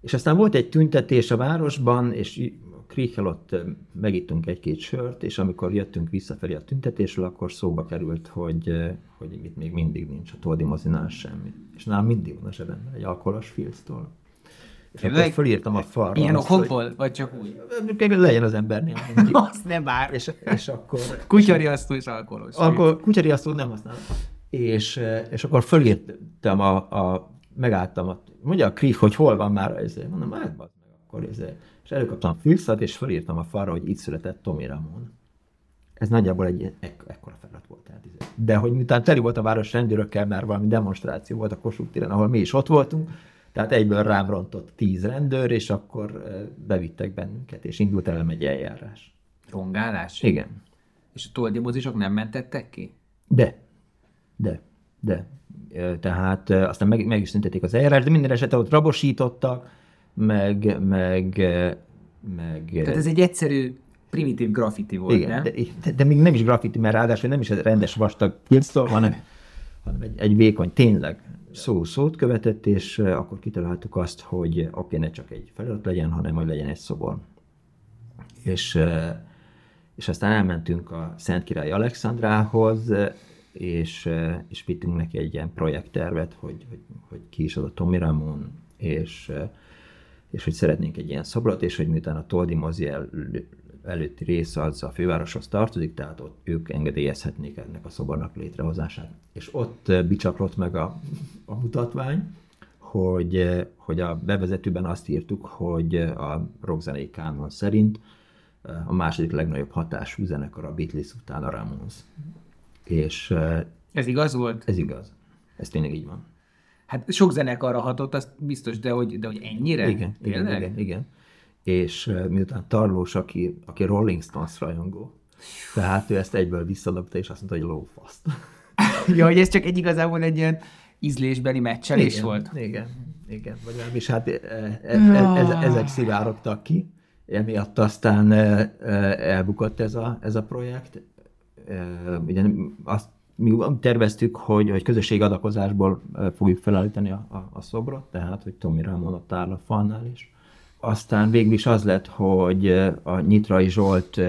és aztán volt egy tüntetés a városban, és Kriechel ott megittunk egy-két sört, és amikor jöttünk visszafelé a tüntetésről, akkor szóba került, hogy, hogy itt még mindig nincs a Toldi mozinál semmi. És nálam mindig van a zsebemben egy alkoholos filctól. És akkor Leg... fölírtam a falra. Ilyen okokból, vagy csak úgy? Legyen az embernél. azt nem bár. És, és akkor... Kutyariasztó és alkoholos. Akkor kutyariasztó nem használom. És, és akkor fölírtam a, a megálltam, a, mondja a Krieg, hogy hol van már ez. Mondom, hát meg, akkor ez és előkaptam a fülszat, és felírtam a falra, hogy itt született Tomi Ramon. Ez nagyjából egy ek- ekkora feladat volt. Tehát. De hogy miután teli volt a város rendőrökkel, mert valami demonstráció volt a Kossuth téren, ahol mi is ott voltunk, tehát egyből rám rontott tíz rendőr, és akkor bevittek bennünket, és indult el egy eljárás. Rongálás? Igen. És a toldimozisok nem mentettek ki? De. De. De. Tehát aztán meg, meg is szüntették az eljárás, de minden esetre ott rabosítottak, meg, meg, meg... Tehát ez egy egyszerű primitív graffiti volt, igen, nem? De, de, de, még nem is graffiti, mert ráadásul nem is egy rendes vastag pilsztól, hanem, hanem egy, egy vékony, tényleg szó szót követett, és akkor kitaláltuk azt, hogy oké, ne csak egy felirat legyen, hanem hogy legyen egy szobor. És, és aztán elmentünk a Szent Király Alexandrához, és, és vittünk neki egy ilyen projekttervet, hogy, hogy, hogy ki is az a Tomi Ramon, és és hogy szeretnénk egy ilyen szobrot, és hogy miután a Toldi mozi el, előtti része az a fővároshoz tartozik, tehát ott ők engedélyezhetnék ennek a szobornak létrehozását. És ott eh, bicsaklott meg a, a mutatvány, hogy, eh, hogy a bevezetőben azt írtuk, hogy eh, a rockzenei kánon szerint a második legnagyobb hatású zenekar a Beatles után a Ramones. És ez igaz volt? Ez igaz. Ez tényleg így van. Hát sok zenekarra hatott, az biztos, de hogy, de hogy ennyire? Igen, igen, igen, igen. És uh, miután Tarlós, aki, aki Rolling Stones rajongó, tehát ő ezt egyből visszadobta, és azt mondta, hogy lófaszt. ja, hogy ez csak egy igazából egy ilyen ízlésbeli meccselés igen, volt. Igen, igen. Vagy legalábbis hát e, e, e, ez, ezek szivárogtak ki, emiatt aztán elbukott ez a, ez a projekt. Ugye azt mi terveztük, hogy, hogy közösségi adakozásból fogjuk felállítani a, a, a szobrot, tehát, hogy Tomi Ramon ott áll a falnál is. Aztán végül is az lett, hogy a Nyitrai Zsolt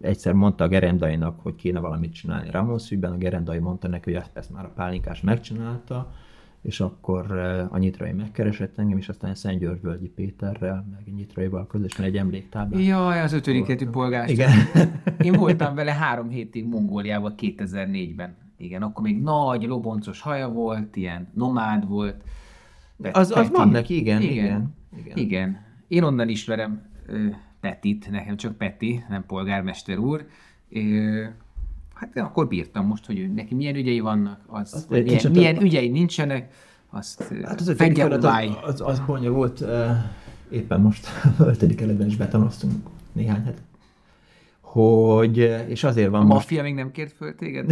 egyszer mondta a Gerendainak, hogy kéne valamit csinálni Ramon szűben, a Gerendai mondta neki, hogy ezt már a pálinkás megcsinálta, és akkor a Nyitrai megkeresett engem, és aztán Szent Györgyvölgyi Péterrel, meg Nyitraival közösen egy emléktáblát. Jaj, az ötödik polgár. Igen. Én voltam vele három hétig Mongóliában 2004-ben. Igen, akkor még nagy, loboncos haja volt, ilyen nomád volt. Az, az van neki, igen, igen, igen, igen. Igen. Én onnan ismerem Petit, nekem csak Peti, nem polgármester úr. Hát akkor bírtam most, hogy neki milyen ügyei vannak, az, az milyen, milyen ügyei nincsenek, azt hát az ötödik az, az, az volt, éppen most ötödik eletben is betanoztunk néhány het. Hogy, és azért van A most... maffia még nem kért föl téged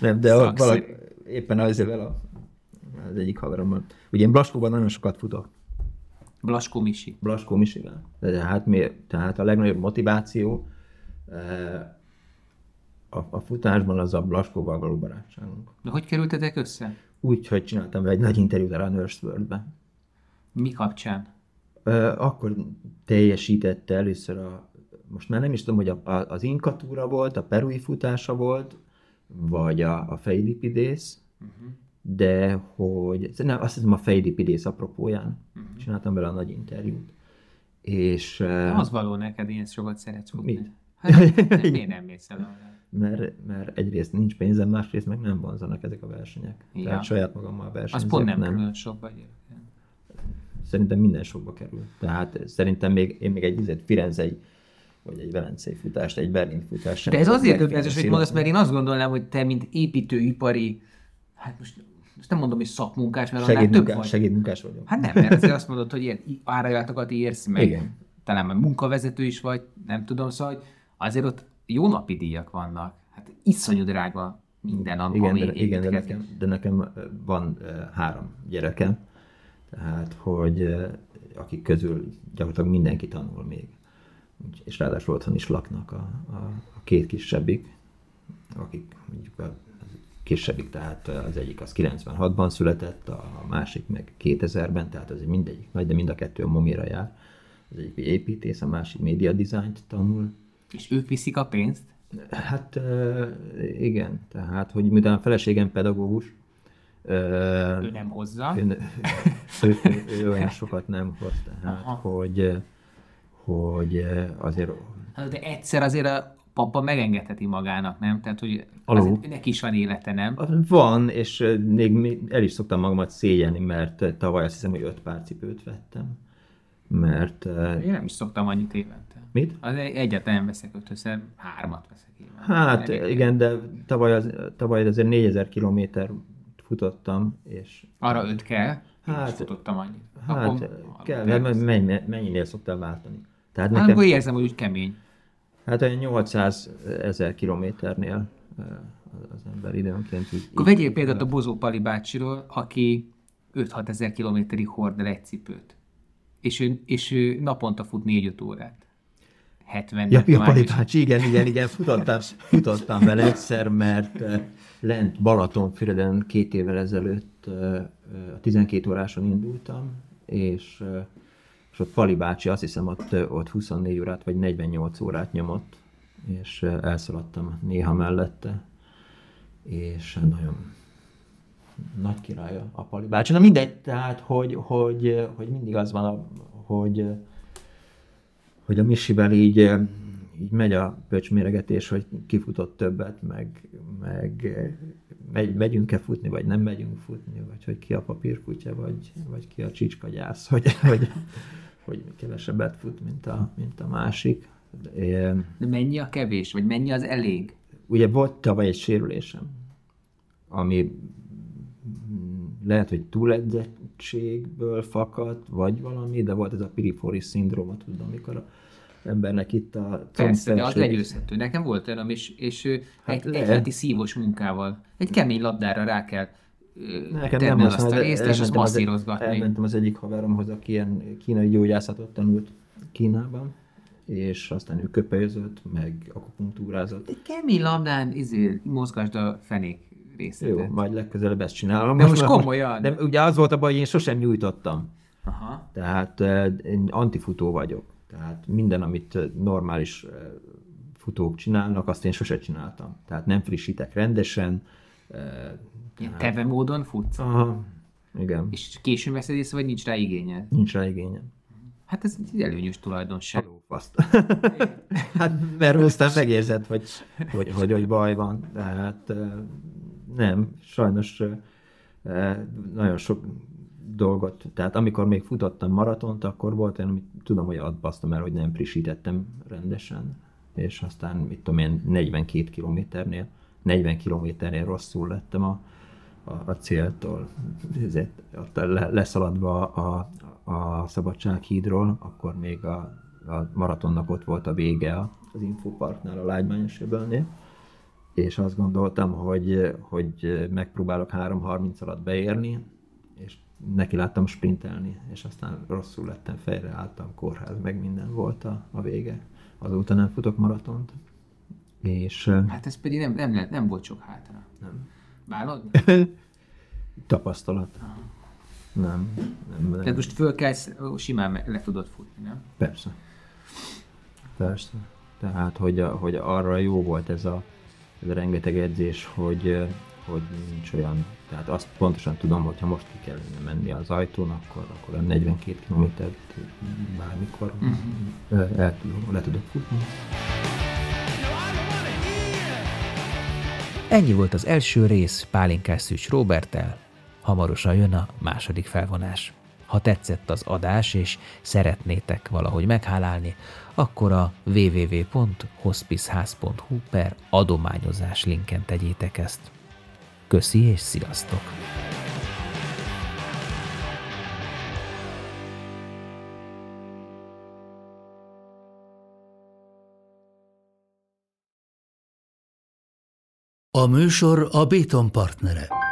nem, de valaki, éppen azért vele az egyik haverommal. Ugye én Blaskóban nagyon sokat futok. Blaskó Misi. Blaskó Misivel. Tehát, mi, tehát a legnagyobb motiváció a, a futásban az a Blaskóval való barátságunk. De hogy kerültetek össze? Úgy, hogy csináltam egy nagy interjút a Runners World-be. Mi kapcsán? Akkor teljesítette először a, most már nem is tudom, hogy a, a, az inkatúra volt, a perui futása volt, vagy a, a fejlipidész, uh-huh. de hogy, nem, azt hiszem a fejlipidész apropóján uh-huh. csináltam vele a nagy interjút. És, Az való neked, én sokat szeretsz futni. Hát, miért nem mész el? Mert, mert egyrészt nincs pénzem, másrészt meg nem vonzanak ezek a versenyek. Ja. Tehát saját magammal versenyzek. Az pont nem, nem. külön sokba egyébként. Szerintem minden sokba kerül. Tehát szerintem még, én még egy izet Firenzei vagy egy velencei futást, egy Berlin futást De ez azért döbbenetes, hogy mondasz, mert én azt gondolnám, hogy te, mint építőipari, hát most, most nem mondom, hogy szakmunkás, mert annál több vagy. segédmunkás vagyok. Hát nem, mert azért azt mondod, hogy ilyen árajatokat érsz meg. Igen. Talán már munkavezető is vagy, nem tudom, szóval hogy azért ott jó napi díjak vannak. Hát iszonyú drága minden, am- Igen, ami de, igen de, nekem, de nekem van három gyerekem, tehát hogy akik közül gyakorlatilag mindenki tanul még. És ráadásul otthon is laknak a, a, a két kisebbik, akik mondjuk a kisebbik, tehát az egyik az 96-ban született, a másik meg 2000-ben, tehát az mindegyik nagy, de mind a kettő a momira jár. Az egyik építész, a másik média dizájnt tanul, És ők viszik a pénzt? Hát igen, tehát, hogy miután a feleségem pedagógus, Ő nem hozza. ő, ő, ő, ő olyan sokat nem hoz, tehát, Aha. hogy, hogy azért Hát, De egyszer azért a papa megengedheti magának, nem? Tehát, hogy neki is van élete, nem? van, és még el is szoktam magamat szégyelni, mert tavaly azt hiszem, hogy öt pár cipőt vettem, mert Én nem is szoktam annyit évente. Mit? Az egy- egyáltalán nem veszek ötöszer, hármat veszek évente. Hát Elég- igen, de tavaly, az, tavaly azért 4000 kilométer futottam, és Arra öt kell, hát, én is futottam annyit. Hát Akkor- kell, mert mennyi, mennyinél szoktál váltani? Tehát Hát nekem, akkor érzem, hogy úgy kemény. hát olyan 800 ezer kilométernél az ember időnként így... Akkor vegyél példát a Bozó Pali bácsiról, aki 5-6 ezer kilométerig hord el egy cipőt. És ő, és ő naponta fut 4-5 órát. 70 Ja, ja Pali bácsi, igen, igen, igen, futottam, futottam vele egyszer, mert lent Balatonfüreden két évvel ezelőtt a 12 óráson indultam, és, és ott Pali bácsi azt hiszem ott, ott 24 órát vagy 48 órát nyomott, és elszaladtam néha mellette, és nagyon nagy királya a Pali bácsi. Na mindegy, tehát, hogy, hogy, hogy mindig az van, a- hogy, hogy a Misivel így, eh, így megy a pöcsméregetés, hogy kifutott többet, meg, meg eh, megy, megyünk-e futni, vagy nem megyünk futni, vagy hogy ki a papírkutya, vagy, vagy ki a csicskagyász, hogy, hogy, hogy kevesebbet fut, mint a, mint a másik. Eh, De mennyi a kevés, vagy mennyi az elég? Ugye volt tavaly egy sérülésem, ami lehet, hogy túledzettségből fakadt, vagy valami, de volt ez a piriforis szindróma, tudom, amikor a embernek itt a Persze, de az legyőzhető. Nekem volt olyan, és, és Hát egy, egy heti szívós munkával, egy kemény labdára rá kell Nekem nem azt azt, a részt, és azt elmentem az, masszírozgatni. elmentem az egyik haveromhoz, aki ilyen kínai gyógyászatot tanult Kínában, és aztán ő köpelyözött, meg akupunktúrázott. Egy kemény labdán izé, mozgasd a fenék részletet. Jó, majd legközelebb ezt csinálom. De most komolyan? De ugye az volt a baj, hogy én sosem nyújtottam. Aha. Tehát eh, én antifutó vagyok. Tehát minden, amit normális futók csinálnak, azt én sose csináltam. Tehát nem frissítek rendesen. Ilyen teve módon futsz? Aha, igen. És későn veszed észre, vagy nincs rá igényed? Nincs rá igényem. Hát ez egy előnyös tulajdonság. Azt. hát mert aztán megérzed, hogy, hogy, hogy, hogy baj van. Tehát eh, nem, sajnos nagyon sok dolgot, tehát amikor még futottam maratont, akkor volt olyan, amit tudom, hogy adbasztam el, hogy nem frissítettem rendesen, és aztán, mit tudom én, 42 kilométernél, 40 kilométernél rosszul lettem a, a, a céltól. Ezért leszaladva a, a Szabadsághídról, akkor még a, a maratonnak ott volt a vége az Infoparknál, a Lágymányos öbölnél, és azt gondoltam, hogy, hogy megpróbálok 3.30 alatt beérni, neki láttam sprintelni, és aztán rosszul lettem, fejre álltam, kórház, meg minden volt a, a vége. Azóta nem futok maratont, és Hát ez pedig nem, nem, nem volt sok hátra. nem. Válod? tapasztalat. Nem. nem, nem. Tehát most fölkelsz, simán le tudod futni, nem? Persze. Persze. Tehát, hogy, a, hogy arra jó volt ez a, ez a rengeteg edzés, hogy, hogy nincs olyan, tehát azt pontosan tudom, hogy ha most ki kellene menni az ajtón, akkor, akkor a 42 kilométert bármikor uh-huh. el tudom, le tudok futni. Ennyi volt az első rész Pálinkás Szűcs Robertel, hamarosan jön a második felvonás. Ha tetszett az adás, és szeretnétek valahogy meghálálni, akkor a www.hospicehaz.hu per adományozás linken tegyétek ezt. Köszi és sziasztok! A műsor a Béton partnere.